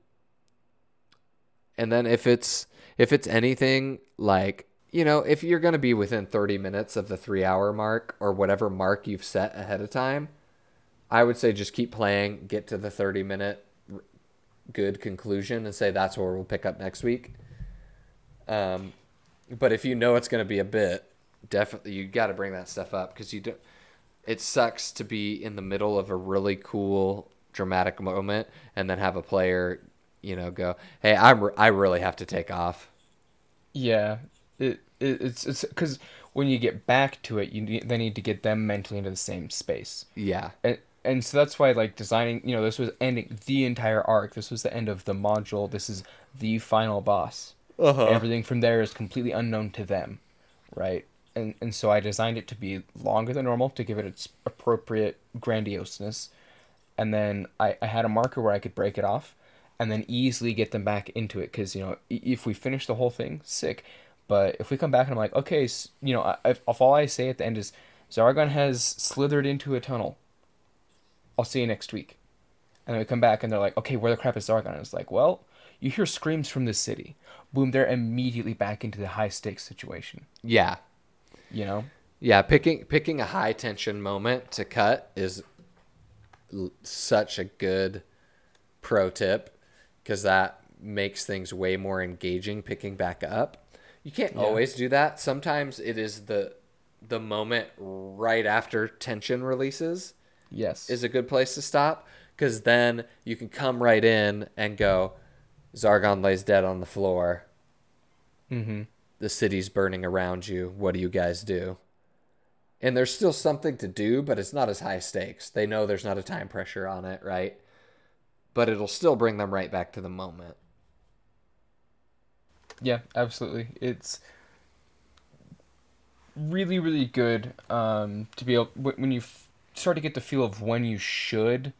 and then if it's if it's anything like you know if you're going to be within 30 minutes of the three hour mark or whatever mark you've set ahead of time i would say just keep playing get to the 30 minute good conclusion and say that's where we'll pick up next week um, but if you know it's going to be a bit definitely you got to bring that stuff up because you do it sucks to be in the middle of a really cool dramatic moment and then have a player you know go hey i'm re- i really have to take off Yeah, it, it it's it's because when you get back to it, you need, then need to get them mentally into the same space, yeah and and so that's why like designing, you know, this was ending the entire arc. This was the end of the module. This is the final boss. uh-huh. Everything from there is completely unknown to them, right? And and so I designed it to be longer than normal to give it its appropriate grandioseness, and then I, I had a marker where I could break it off, and then easily get them back into it. Because you know, if we finish the whole thing, sick. But if we come back and I'm like, okay, s- you know, if, if all I say at the end is Zargon has slithered into a tunnel, I'll see you next week. And then we come back and they're like, okay, where the crap is Zargon? And it's like, well, you hear screams from the city. Boom, they're immediately back into the high stakes situation. yeah You know? yeah picking picking a high tension moment to cut is l- such a good pro tip because that makes things way more engaging picking back up you can't Yeah. always do that sometimes it is the the moment right after tension releases Yes. is a good place to stop because then you can come right in and go zargon lays dead on the floor mm-hmm. The city's burning around you. What do you guys do? And there's still something to do but it's not as high stakes. They know there's not a time pressure on it right? But it'll still bring them right back to the moment. Yeah, absolutely. It's really, really good um, to be able when you f- start to get the feel of when you should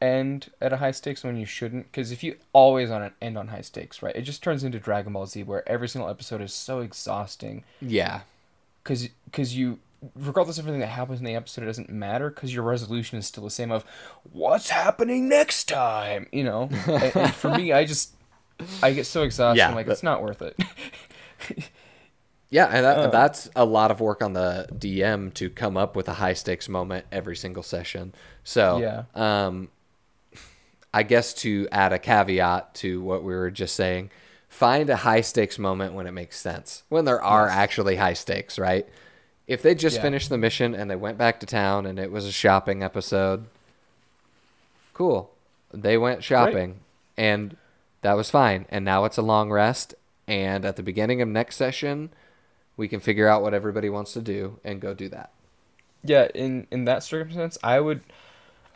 end at a high stakes when you shouldn't. Because if you always on an end on high stakes, right, it just turns into Dragon Ball Z where every single episode is so exhausting. yeah Because because you regardless of everything that happens in the episode, it doesn't matter because your resolution is still the same of what's happening next time. You know, and, and for me, I just I get so exhausted. Yeah, I'm like, but- it's not worth it. yeah and that, Uh. that's a lot of work on the dm to come up with a high stakes moment every single session so Yeah. um i guess to add a caveat to what we were just saying find a high stakes moment when it makes sense when there are Yes. actually high stakes right? If they just Yeah. finished the mission and they went back to town and it was a shopping episode cool. They went shopping and that was fine. And now it's a long rest. And at the beginning of next session we can figure out what everybody wants to do and go do that. Yeah, in in that circumstance, I would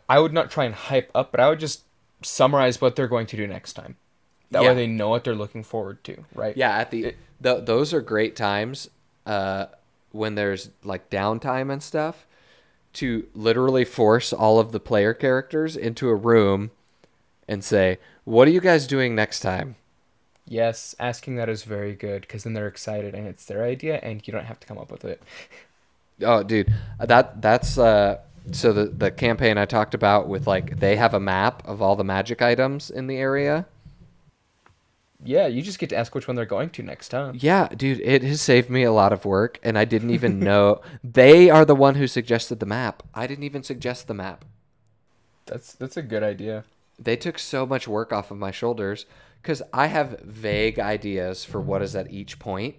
I would not try and hype up, but I would just summarize what they're going to do next time. That Yeah. way they know what they're looking forward to, right? yeah at the It- th- those are great times uh, when there's like downtime and stuff to literally force all of the player characters into a room and say what are you guys doing next time Yes, asking that is very good because then they're excited and it's their idea and you don't have to come up with it. Oh, dude, that that's uh. So the the campaign I talked about with like they have a map of all the magic items in the area. Yeah, you just get to ask which one they're going to next time. Yeah, dude, it has saved me a lot of work, and I didn't even know they are the one who suggested the map. I didn't even suggest the map. That's that's a good idea. They took so much work off of my shoulders because I have vague ideas for what is at each point.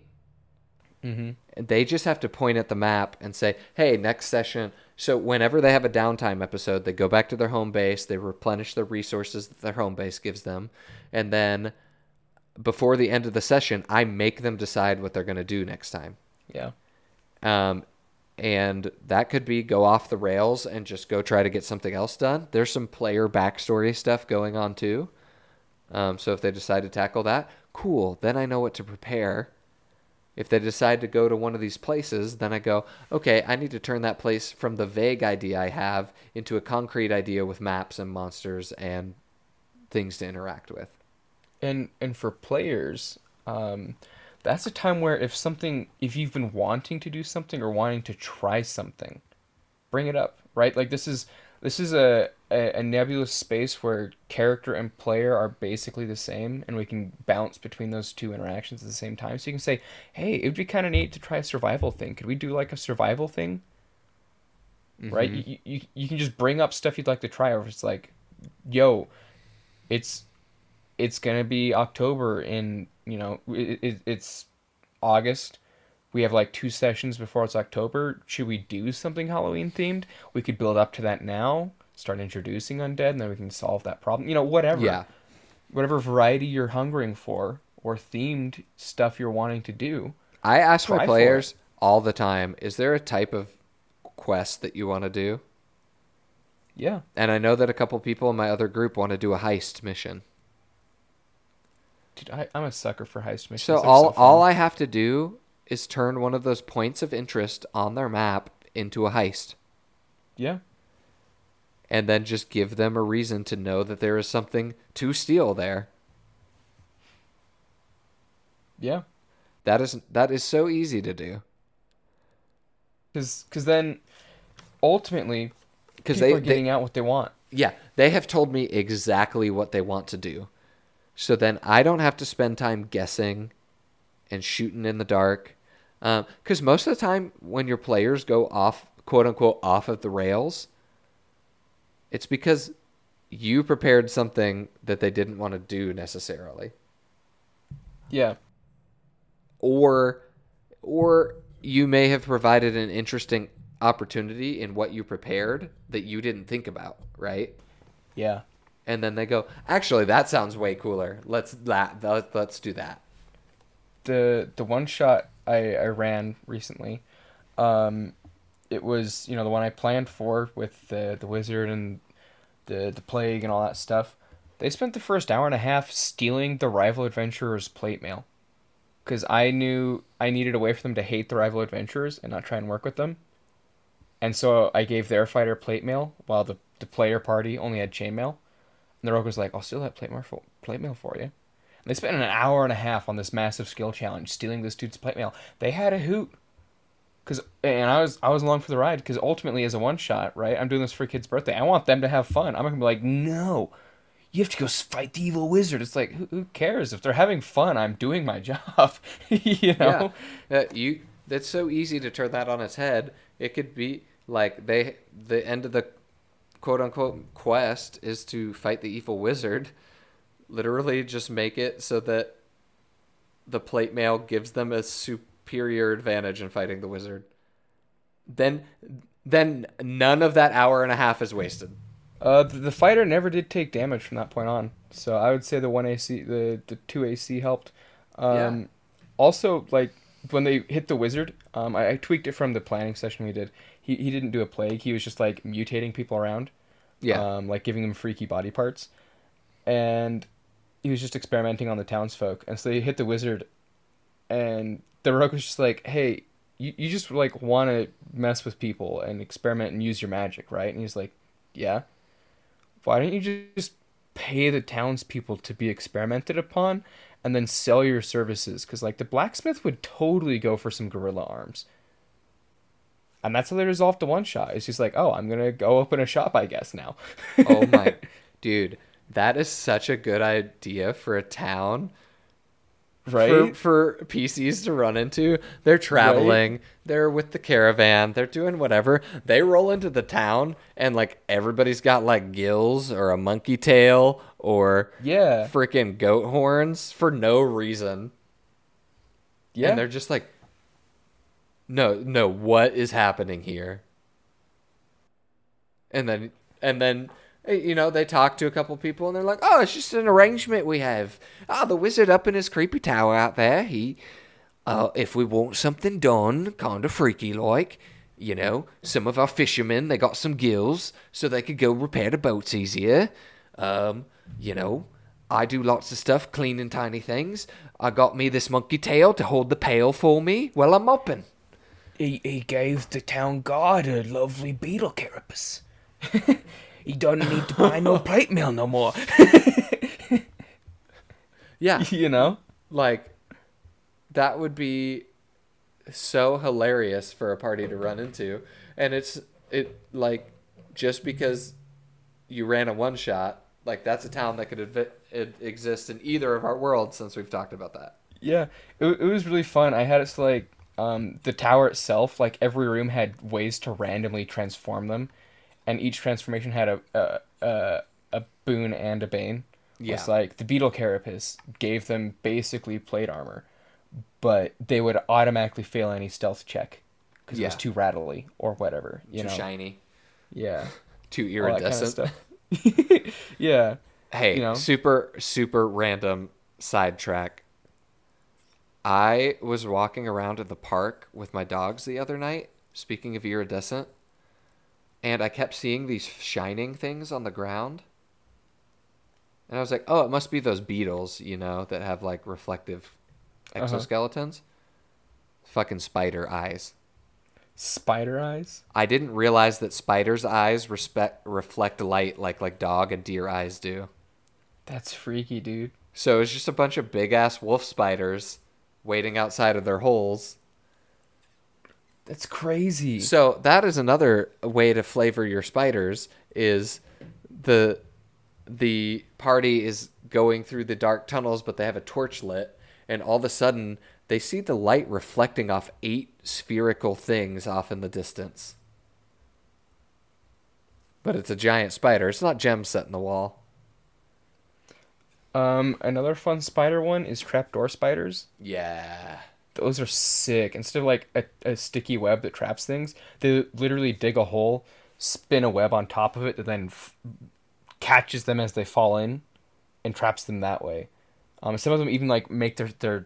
Mm-hmm. And They just have to point at the map and say, "Hey, next session." So whenever they have a downtime episode, they go back to their home base, they replenish the resources that their home base gives them, and then before the end of the session, I make them decide what they're going to do next time. Yeah. Um, and that could be go off the rails and just go try to get something else done. There's some player backstory stuff going on too. Um, so if they decide to tackle that, cool. Then I know what to prepare. If they decide to go to one of these places, then I go, okay, I need to turn that place from the vague idea I have into a concrete idea with maps and monsters and things to interact with. And and for players, um, that's a time where if something, if you've been wanting to do something or wanting to try something, bring it up, right? Like this is this is a, a, a, nebulous space where character and player are basically the same and we can bounce between those two interactions at the same time. So you can say hey it would be kind of neat to try a survival thing. Could we do like a survival thing? Mm-hmm. right you, you, you can just bring up stuff you'd like to try or it's like yo it's it's gonna be october in you know it, it, it's august. We have like two sessions before it's october. Should we do something halloween themed? We could build up to that now start introducing undead and then we can solve that problem. You know, whatever. Yeah. Whatever variety you're hungering for or themed stuff you're wanting to do. I ask my players all the time, is there a type of quest that you want to do? Yeah. And I know that a couple people in my other group want to do a heist mission. Dude, I, am a sucker for heist missions. So They're all so all I have to do is turn one of those points of interest on their map into a heist. Yeah and then just give them a reason to know that there is something to steal there. Yeah. That is that is so easy to do. Cuz cuz then ultimately cuz they are getting they, out what they want. Yeah, they have told me exactly what they want to do. So then I don't have to spend time guessing and shooting in the dark. Because um, most of the time, when your players go off, quote unquote, off of the rails, it's because you prepared something that they didn't want to do necessarily. Yeah. Or or you may have provided an interesting opportunity in what you prepared that you didn't think about, right? Yeah. And then they go, "Actually, that sounds way cooler. Let's that let's do that." The the one shot I I ran recently um it was you know the one I planned for with the the wizard and the the plague and all that stuff. They spent the first hour and a half stealing the rival adventurers' plate mail, because I knew I needed a way for them to hate the rival adventurers and not try and work with them. And so I gave their fighter plate mail while the the player party only had chainmail. And the rogue was like, "I'll steal that plate mail for, plate mail for you." And they spent an hour and a half on this massive skill challenge, stealing this dude's plate mail. They had a hoot because and I was I was along for the ride because ultimately as a one shot right I'm doing this for a kid's birthday I want them to have fun. I'm not gonna be like no you have to go fight the evil wizard. It's like who, who cares? If they're having fun I'm doing my job. You know? Yeah. Uh, you that's so easy to turn that on its head. It could be like they the end of the quote unquote quest is to fight the evil wizard. Literally just make it so that the plate mail gives them a super superior advantage in fighting the wizard, then then none of that hour and a half is wasted. Uh, the, the fighter never did take damage from that point on, so I would say the one AC, the the two AC helped. Um, yeah. Also, like when they hit the wizard, um, I, I tweaked it from the planning session we did. He he didn't do a plague. He was just like mutating people around. Yeah. Um, like giving them freaky body parts, and he was just experimenting on the townsfolk. And so they hit the wizard, and the rogue was just like, hey, you, you just like want to mess with people and experiment and use your magic, right? And he's like, yeah. Why don't you just pay the townspeople to be experimented upon and then sell your services? Because like the blacksmith would totally go for some gorilla arms. And that's how they resolved the one shot. It's just like, oh, I'm gonna go open a shop, I guess now. oh my, dude, that is such a good idea for a town right for, for PCs to run into. They're traveling, right? they're with the caravan, they're doing whatever. They roll into the town and like everybody's got like gills or a monkey tail or yeah, freaking goat horns for no reason. Yeah, and they're just like, no, no, what is happening here? And then and then you know, they talk to a couple people and they're like, "Oh, it's just an arrangement we have. Oh, the wizard up in his creepy tower out there. He, uh, if we want something done, kind of freaky like, you know, some of our fishermen they got some gills so they could go repair the boats easier. Um, you know, I do lots of stuff, cleaning tiny things. I got me this monkey tail to hold the pail for me while I'm mopping. He, he gave the town guard a lovely beetle carapace. he don't need to buy no plate mail no more. Yeah, you know? like that would be so hilarious for a party to run into, and it's it like just because you ran a one shot, like that's a town that could it exist in either of our worlds since we've talked about that. Yeah, it, it was really fun. I had it so like um, the tower itself, like every room had ways to randomly transform them, and each transformation had a a, a, a boon and a bane. Yeah. It's like the beetle carapace gave them basically plate armor, but they would automatically fail any stealth check because it was Yeah. too rattly or whatever. You too know, shiny, yeah, too that kind of iridescent. stuff. yeah, Hey, you know? super super random sidetrack. I was walking around in the park with my dogs the other night. Speaking of iridescent, and I kept seeing these shining things on the ground. And I was like, "Oh, it must be those beetles, you know, that have like reflective Uh-huh. exoskeletons." Fucking spider eyes. spider eyes. I didn't realize that spiders' eyes respect reflect light like like dog and deer eyes do. That's freaky, dude. So it's just a bunch of big ass wolf spiders waiting outside of their holes. That's crazy. So that is another way to flavor your spiders is the the party is going through the dark tunnels but they have a torch lit and all of a sudden they see the light reflecting off eight spherical things off in the distance. But it's a giant spider. It's not gems set in the wall. Um, another fun spider one is trapdoor spiders. Yeah. Those are sick. Instead of like a, a sticky web that traps things, they literally dig a hole, spin a web on top of it that then f- catches them as they fall in, and traps them that way. Um, some of them even like make their their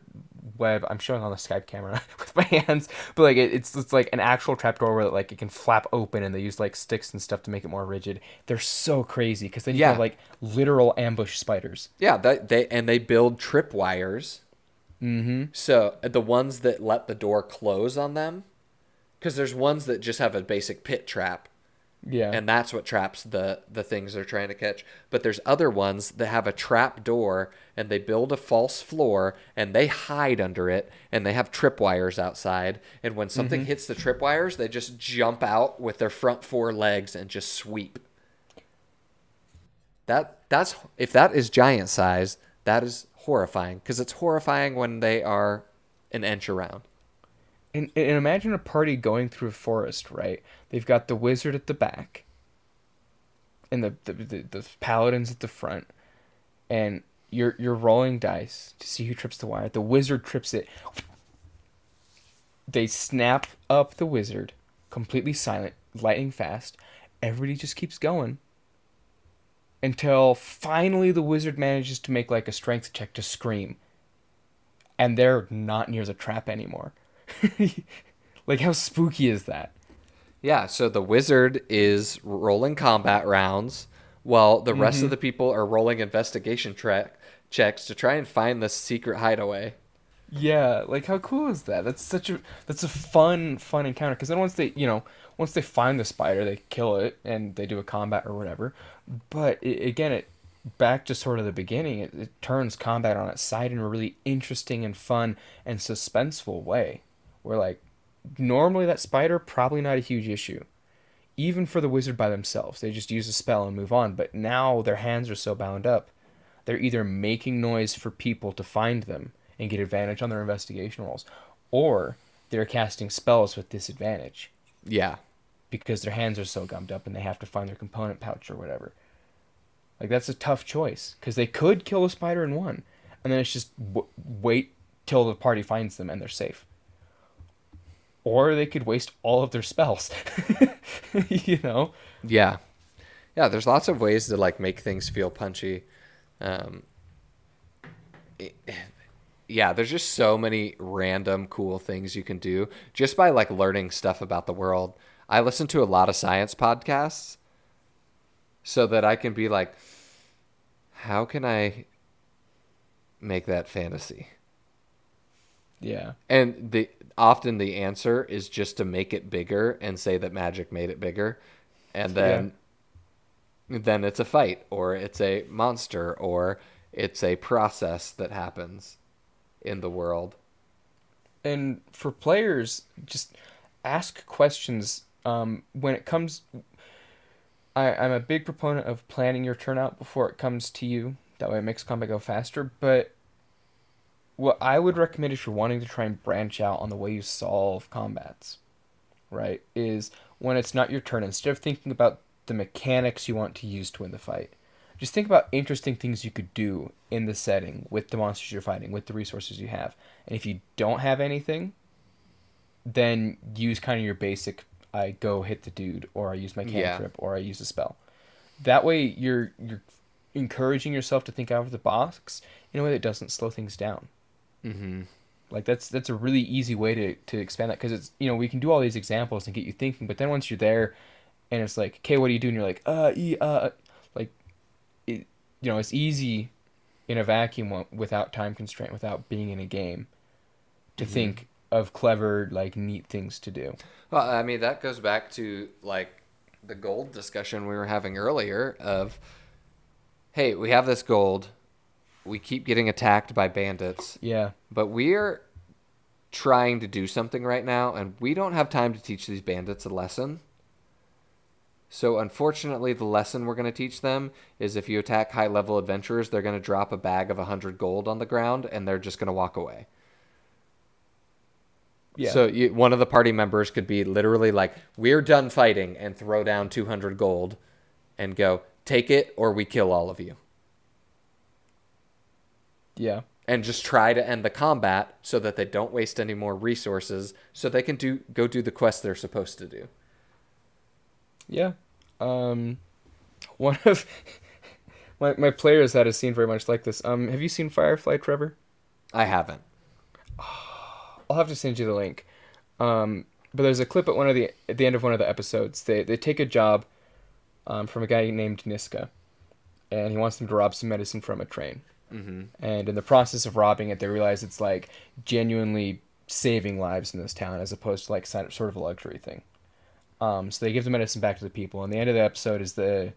web. I'm showing on the Skype camera with my hands, but like it, it's it's like an actual trapdoor where like it can flap open, and they use like sticks and stuff to make it more rigid. They're so crazy because then you Yeah. have like literal ambush spiders. Yeah, they, they and they build tripwires. Mm-hmm. So uh, the ones that let the door close on them, because there's ones that just have a basic pit trap, Yeah. and that's what traps the the things they're trying to catch. But there's other ones that have a trap door, and they build a false floor, and they hide under it, and they have tripwires outside. And when something hits the tripwires, they just jump out with their front four legs and just sweep. That that's if that is giant size, that is horrifying because it's horrifying when they are an inch around. And, and imagine a party going through a forest, right? They've got the wizard at the back, and the the, the, the paladins at the front, and you're you're rolling dice to see who trips the wire. The wizard trips it. They snap up the wizard, completely silent, lightning fast. Everybody just keeps going until finally the wizard manages to make like a strength check to scream, and they're not near the trap anymore. like how spooky is that? Yeah, so the wizard is rolling combat rounds while the rest of mm-hmm. the people are rolling investigation track checks to try and find the secret hideaway. Yeah, like how cool is that? That's such a that's a fun fun encounter because then once they you know once they find the spider they kill it and they do a combat or whatever. But it, again, it back to sort of the beginning. It, it turns combat on its side in a really interesting and fun and suspenseful way. Where like normally that spider probably not a huge issue, even for the wizard by themselves. They just use a spell and move on. But now their hands are so bound up, they're either making noise for people to find them and get advantage on their investigation rolls, or they're casting spells with disadvantage Yeah. Because their hands are so gummed up and they have to find their component pouch or whatever. Like that's a tough choice because they could kill a spider in one, and then it's just w- wait till the party finds them and they're safe. Or they could waste all of their spells. you know? Yeah. Yeah, there's lots of ways to like make things feel punchy. Um it- yeah, there's just so many random cool things you can do just by like learning stuff about the world. I listen to a lot of science podcasts so that I can be like how can I make that fantasy? Yeah. And the often the answer is just to make it bigger and say that magic made it bigger. And then yeah. then it's a fight or it's a monster or it's a process that happens in the world. And for players, just ask questions um, when it comes. I, I'm a big proponent of planning your turnout before it comes to you. That way, it makes combat go faster. But what I would recommend if you're wanting to try and branch out on the way you solve combats, right, is when it's not your turn, instead of thinking about the mechanics you want to use to win the fight, just think about interesting things you could do in the setting with the monsters you're fighting, with the resources you have. And if you don't have anything, then use kind of your basic I go hit the dude or I use my cantrip yeah. or I use a spell. That way you're you're encouraging yourself to think out of the box in a way that doesn't slow things down. Mm-hmm. Like that's that's a really easy way to to expand that because it's you know we can do all these examples and get you thinking, but then once you're there, and it's like, okay, what do you do? And you're like, uh, e, uh, like, it, you know, it's easy in a vacuum without time constraint, without being in a game, to mm-hmm. think of clever, like, neat things to do. Well, I mean, that goes back to like the gold discussion we were having earlier of, hey, we have this gold we keep getting attacked by bandits. Yeah. But we're trying to do something right now, and we don't have time to teach these bandits a lesson. So, unfortunately, the lesson we're going to teach them is if you attack high level adventurers, they're going to drop a bag of 100 gold on the ground and they're just going to walk away. Yeah. So, you, one of the party members could be literally like, We're done fighting, and throw down 200 gold and go, Take it, or we kill all of you. Yeah. And just try to end the combat so that they don't waste any more resources so they can do go do the quest they're supposed to do. Yeah. Um one of my my players had a scene very much like this. Um have you seen Firefly Trevor? I haven't. I'll have to send you the link. Um but there's a clip at one of the at the end of one of the episodes. They they take a job um, from a guy named Niska, and he wants them to rob some medicine from a train. Mm-hmm. And in the process of robbing it, they realize it's like genuinely saving lives in this town as opposed to like sort of a luxury thing. Um, so they give the medicine back to the people. And the end of the episode is the,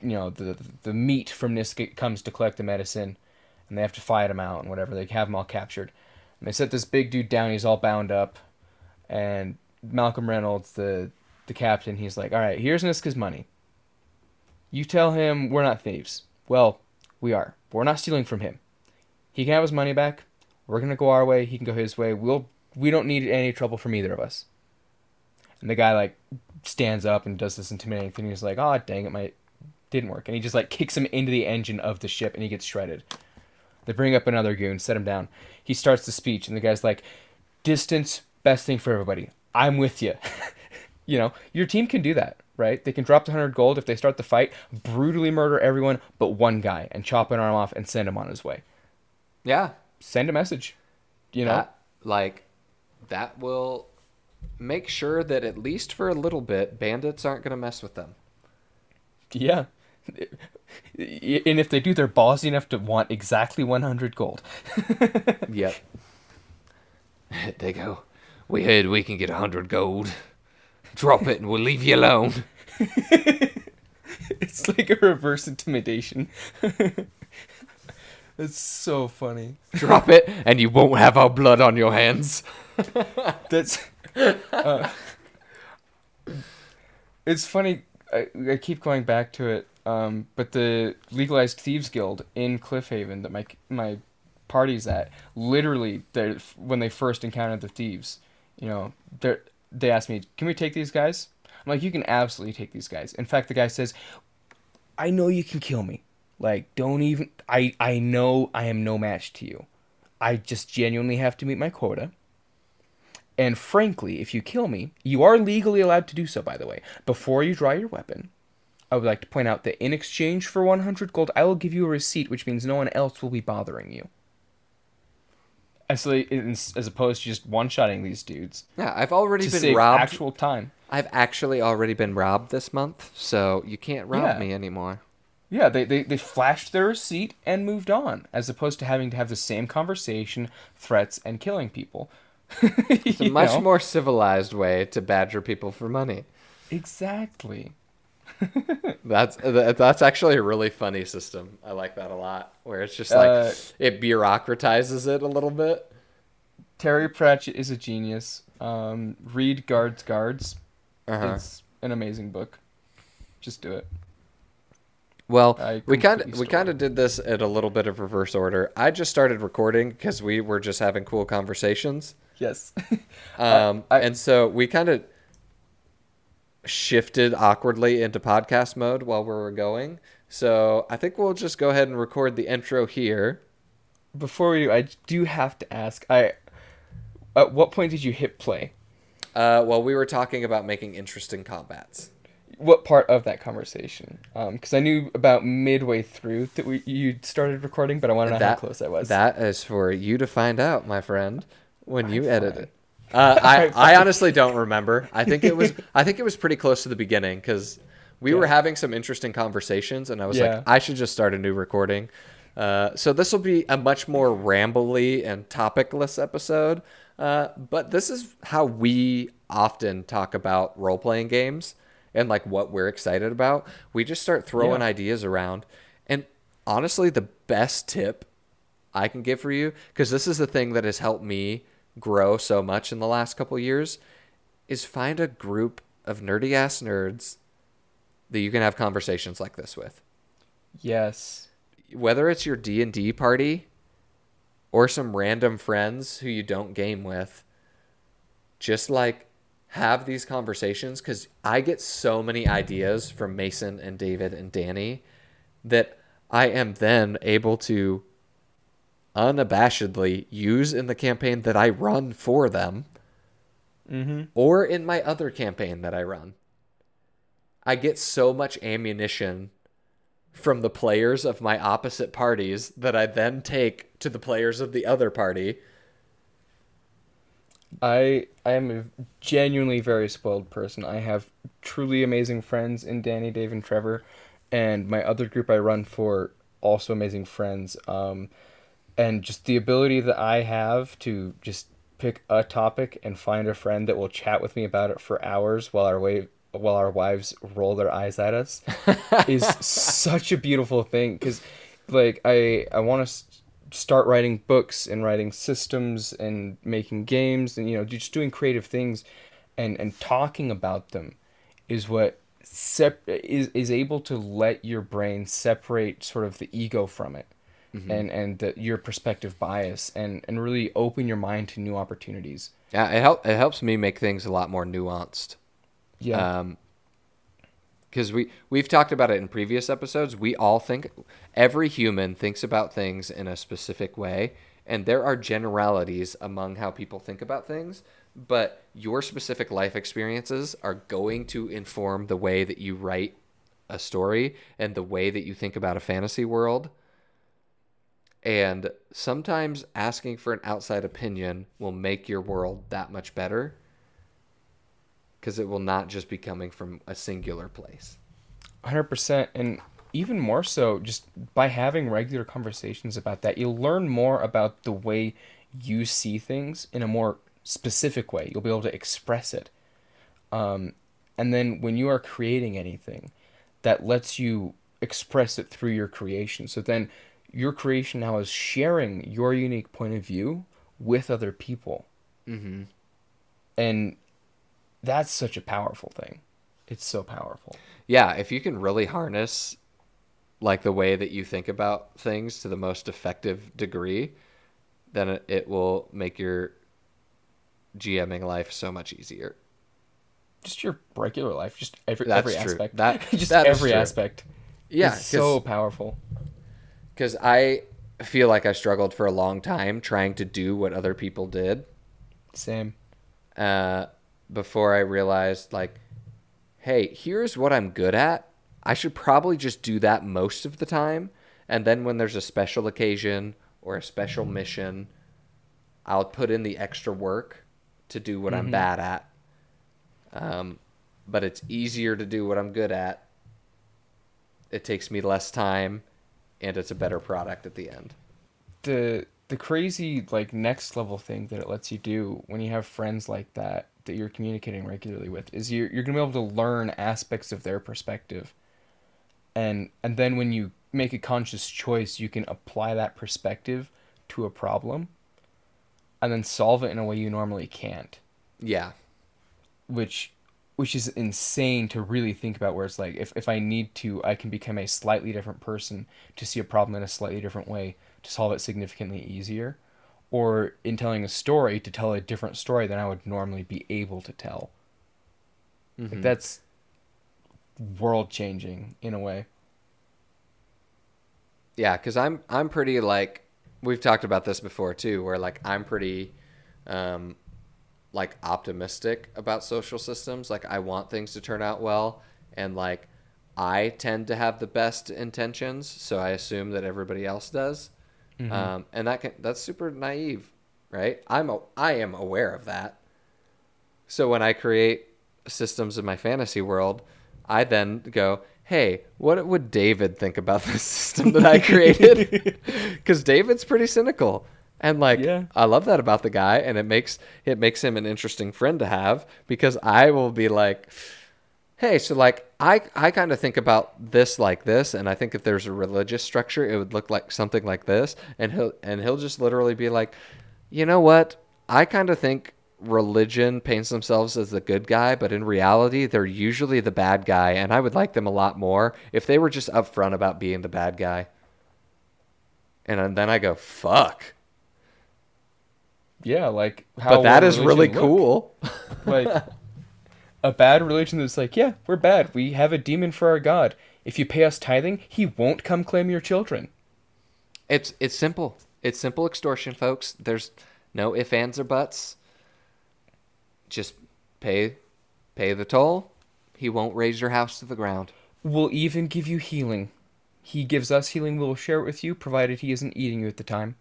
you know, the the meat from Niska comes to collect the medicine, and they have to fight him out and whatever. They have him all captured, and they set this big dude down. He's all bound up, and Malcolm Reynolds, the the captain, he's like, "All right, here's Niska's money. You tell him we're not thieves. Well, we are. But we're not stealing from him. He can have his money back. We're gonna go our way. He can go his way. We'll we don't need any trouble from either of us. And the guy like stands up and does this intimidating thing. He's like, "Oh dang it, my didn't work." And he just like kicks him into the engine of the ship, and he gets shredded. They bring up another goon, set him down. He starts the speech, and the guy's like, "Distance, best thing for everybody. I'm with you." you know, your team can do that right? They can drop the 100 gold if they start the fight, brutally murder everyone but one guy and chop an arm off and send him on his way. Yeah. Send a message. You know? That, like, that will make sure that at least for a little bit, bandits aren't going to mess with them. Yeah. And if they do, they're ballsy enough to want exactly 100 gold. yep. They go, we heard we can get 100 gold. Drop it and we'll leave you alone. it's like a reverse intimidation. it's so funny. Drop it and you won't have our blood on your hands. That's. Uh, it's funny. I, I keep going back to it. Um, but the legalized thieves guild in Cliffhaven that my my party's at, literally, when they first encountered the thieves, you know, they're they asked me, "Can we take these guys?" I'm like, "You can absolutely take these guys." In fact, the guy says, "I know you can kill me. Like, don't even. I I know I am no match to you. I just genuinely have to meet my quota." And frankly, if you kill me, you are legally allowed to do so, by the way. Before you draw your weapon, I would like to point out that in exchange for 100 gold, I will give you a receipt, which means no one else will be bothering you as, as opposed to just one-shotting these dudes. Yeah, I've already been robbed. Actual time. I've actually already been robbed this month, so you can't rob yeah. me anymore. Yeah, they, they, they flashed their receipt and moved on, as opposed to having to have the same conversation, threats, and killing people. it's a much know? more civilized way to badger people for money. Exactly. that's that's actually a really funny system. I like that a lot. Where it's just like uh, it bureaucratizes it a little bit. Terry Pratchett is a genius. Um, read Guards Guards. Uh-huh. It's an amazing book. Just do it. Well, we kind of we kind of did this at a little bit of reverse order. I just started recording because we were just having cool conversations. Yes. um, I, and so we kind of shifted awkwardly into podcast mode while we were going. So I think we'll just go ahead and record the intro here. Before we do, I do have to ask. I at what point did you hit play? Uh, well, we were talking about making interesting combats. What part of that conversation? Because um, I knew about midway through that we you started recording, but I want to know that, how close I was. That is for you to find out, my friend, when you edit it. Uh, I I honestly don't remember. I think it was I think it was pretty close to the beginning because we yeah. were having some interesting conversations, and I was yeah. like, I should just start a new recording. Uh, so this will be a much more rambly and topicless episode. Uh, but this is how we often talk about role playing games and like what we're excited about. We just start throwing yeah. ideas around. And honestly, the best tip I can give for you, because this is the thing that has helped me grow so much in the last couple years, is find a group of nerdy ass nerds that you can have conversations like this with. Yes. Whether it's your D&D party or some random friends who you don't game with, just like have these conversations because I get so many ideas from Mason and David and Danny that I am then able to unabashedly use in the campaign that I run for them mm-hmm. or in my other campaign that I run. I get so much ammunition from the players of my opposite parties that I then take to the players of the other party. I I am a genuinely very spoiled person. I have truly amazing friends in Danny, Dave, and Trevor, and my other group I run for also amazing friends. Um, and just the ability that I have to just pick a topic and find a friend that will chat with me about it for hours while our way while our wives roll their eyes at us is such a beautiful thing because like i i want to start writing books and writing systems and making games and you know just doing creative things and and talking about them is what sep- is is able to let your brain separate sort of the ego from it mm-hmm. and and the, your perspective bias and and really open your mind to new opportunities yeah it help it helps me make things a lot more nuanced yeah. Um, because we we've talked about it in previous episodes. We all think every human thinks about things in a specific way, and there are generalities among how people think about things. But your specific life experiences are going to inform the way that you write a story and the way that you think about a fantasy world. And sometimes asking for an outside opinion will make your world that much better because it will not just be coming from a singular place. 100% and even more so just by having regular conversations about that you'll learn more about the way you see things in a more specific way. You'll be able to express it. Um, and then when you are creating anything that lets you express it through your creation. So then your creation now is sharing your unique point of view with other people mm-hmm. and that's such a powerful thing. It's so powerful. Yeah, if you can really harness like the way that you think about things to the most effective degree, then it, will make your GMing life so much easier. Just your regular life, just every That's every true. aspect. That just that every aspect. Yeah, so powerful. Because I feel like I struggled for a long time trying to do what other people did. Same. Uh, before I realized like, hey, here's what I'm good at. I should probably just do that most of the time. And then when there's a special occasion or a special mission, I'll put in the extra work to do what mm-hmm. I'm bad at. Um, but it's easier to do what I'm good at it takes me less time and it's a better product at the end. The the crazy like next level thing that it lets you do when you have friends like that that you're communicating regularly with is you're you're gonna be able to learn aspects of their perspective. And and then when you make a conscious choice, you can apply that perspective to a problem and then solve it in a way you normally can't. Yeah. Which which is insane to really think about where it's like if, if I need to, I can become a slightly different person to see a problem in a slightly different way to solve it significantly easier. Or in telling a story to tell a different story than I would normally be able to tell. Mm-hmm. Like that's world changing in a way. Yeah, because I'm I'm pretty like we've talked about this before too, where like I'm pretty um, like optimistic about social systems. Like I want things to turn out well, and like I tend to have the best intentions, so I assume that everybody else does. Mm-hmm. Um, and that can that's super naive, right? I'm a, I am aware of that. So when I create systems in my fantasy world, I then go, hey, what would David think about this system that I created? Because David's pretty cynical. And like yeah. I love that about the guy and it makes it makes him an interesting friend to have because I will be like hey, so like I I kind of think about this like this and I think if there's a religious structure it would look like something like this and he'll and he'll just literally be like, "You know what? I kind of think religion paints themselves as the good guy, but in reality, they're usually the bad guy, and I would like them a lot more if they were just upfront about being the bad guy. And then I go, fuck. Yeah, like how. But that is really look. cool. like a bad religion that's like, yeah, we're bad. We have a demon for our god. If you pay us tithing, he won't come claim your children. It's it's simple. It's simple extortion, folks. There's no ifs, ands, or buts just pay pay the toll. He won't raze your house to the ground. We'll even give you healing. He gives us healing. We'll share it with you, provided he isn't eating you at the time.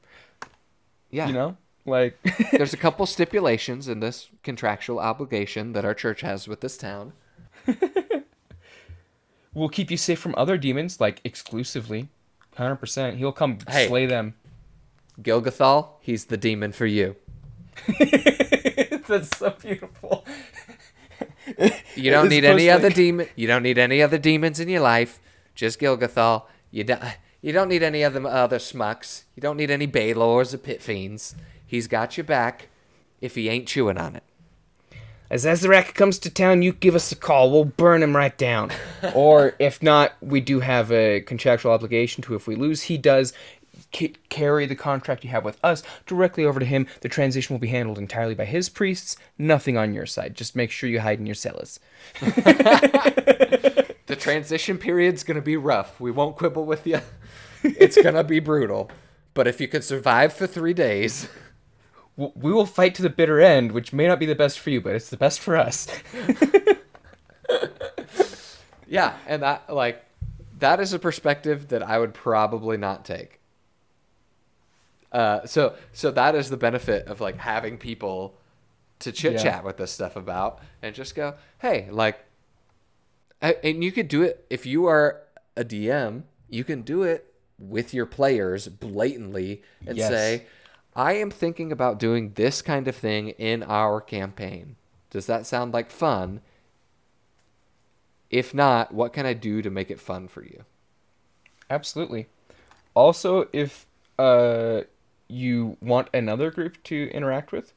Yeah. You know? Like there's a couple stipulations in this contractual obligation that our church has with this town. we'll keep you safe from other demons, like exclusively. 100%. He'll come hey, slay them. Gilgathal, he's the demon for you. That's so beautiful. you don't need any other demon. You don't need any other demons in your life. Just Gilgathal. You don't. You don't need any other other smucks. You don't need any Balors or pit fiends. He's got your back. If he ain't chewing on it. As Azarak comes to town, you give us a call. We'll burn him right down. or if not, we do have a contractual obligation to. If we lose, he does c- carry the contract you have with us directly over to him. The transition will be handled entirely by his priests. Nothing on your side. Just make sure you hide in your cellars. the transition period's going to be rough. We won't quibble with you. It's going to be brutal. But if you can survive for three days. We will fight to the bitter end, which may not be the best for you, but it's the best for us. yeah, and that, like, that is a perspective that I would probably not take. Uh, so so that is the benefit of like having people to chit chat yeah. with this stuff about and just go, hey, like, and you could do it if you are a DM, you can do it with your players blatantly and yes. say, I am thinking about doing this kind of thing in our campaign. Does that sound like fun? If not, what can I do to make it fun for you? Absolutely. Also, if uh, you want another group to interact with,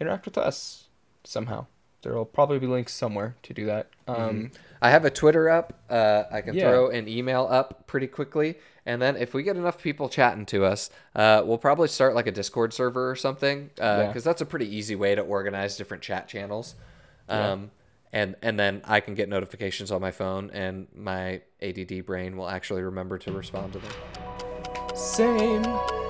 interact with us somehow. There will probably be links somewhere to do that. Um, mm-hmm. I have a Twitter up. Uh, I can yeah. throw an email up pretty quickly, and then if we get enough people chatting to us, uh, we'll probably start like a Discord server or something, because uh, yeah. that's a pretty easy way to organize different chat channels. Um, yeah. And and then I can get notifications on my phone, and my ADD brain will actually remember to respond to them. Same.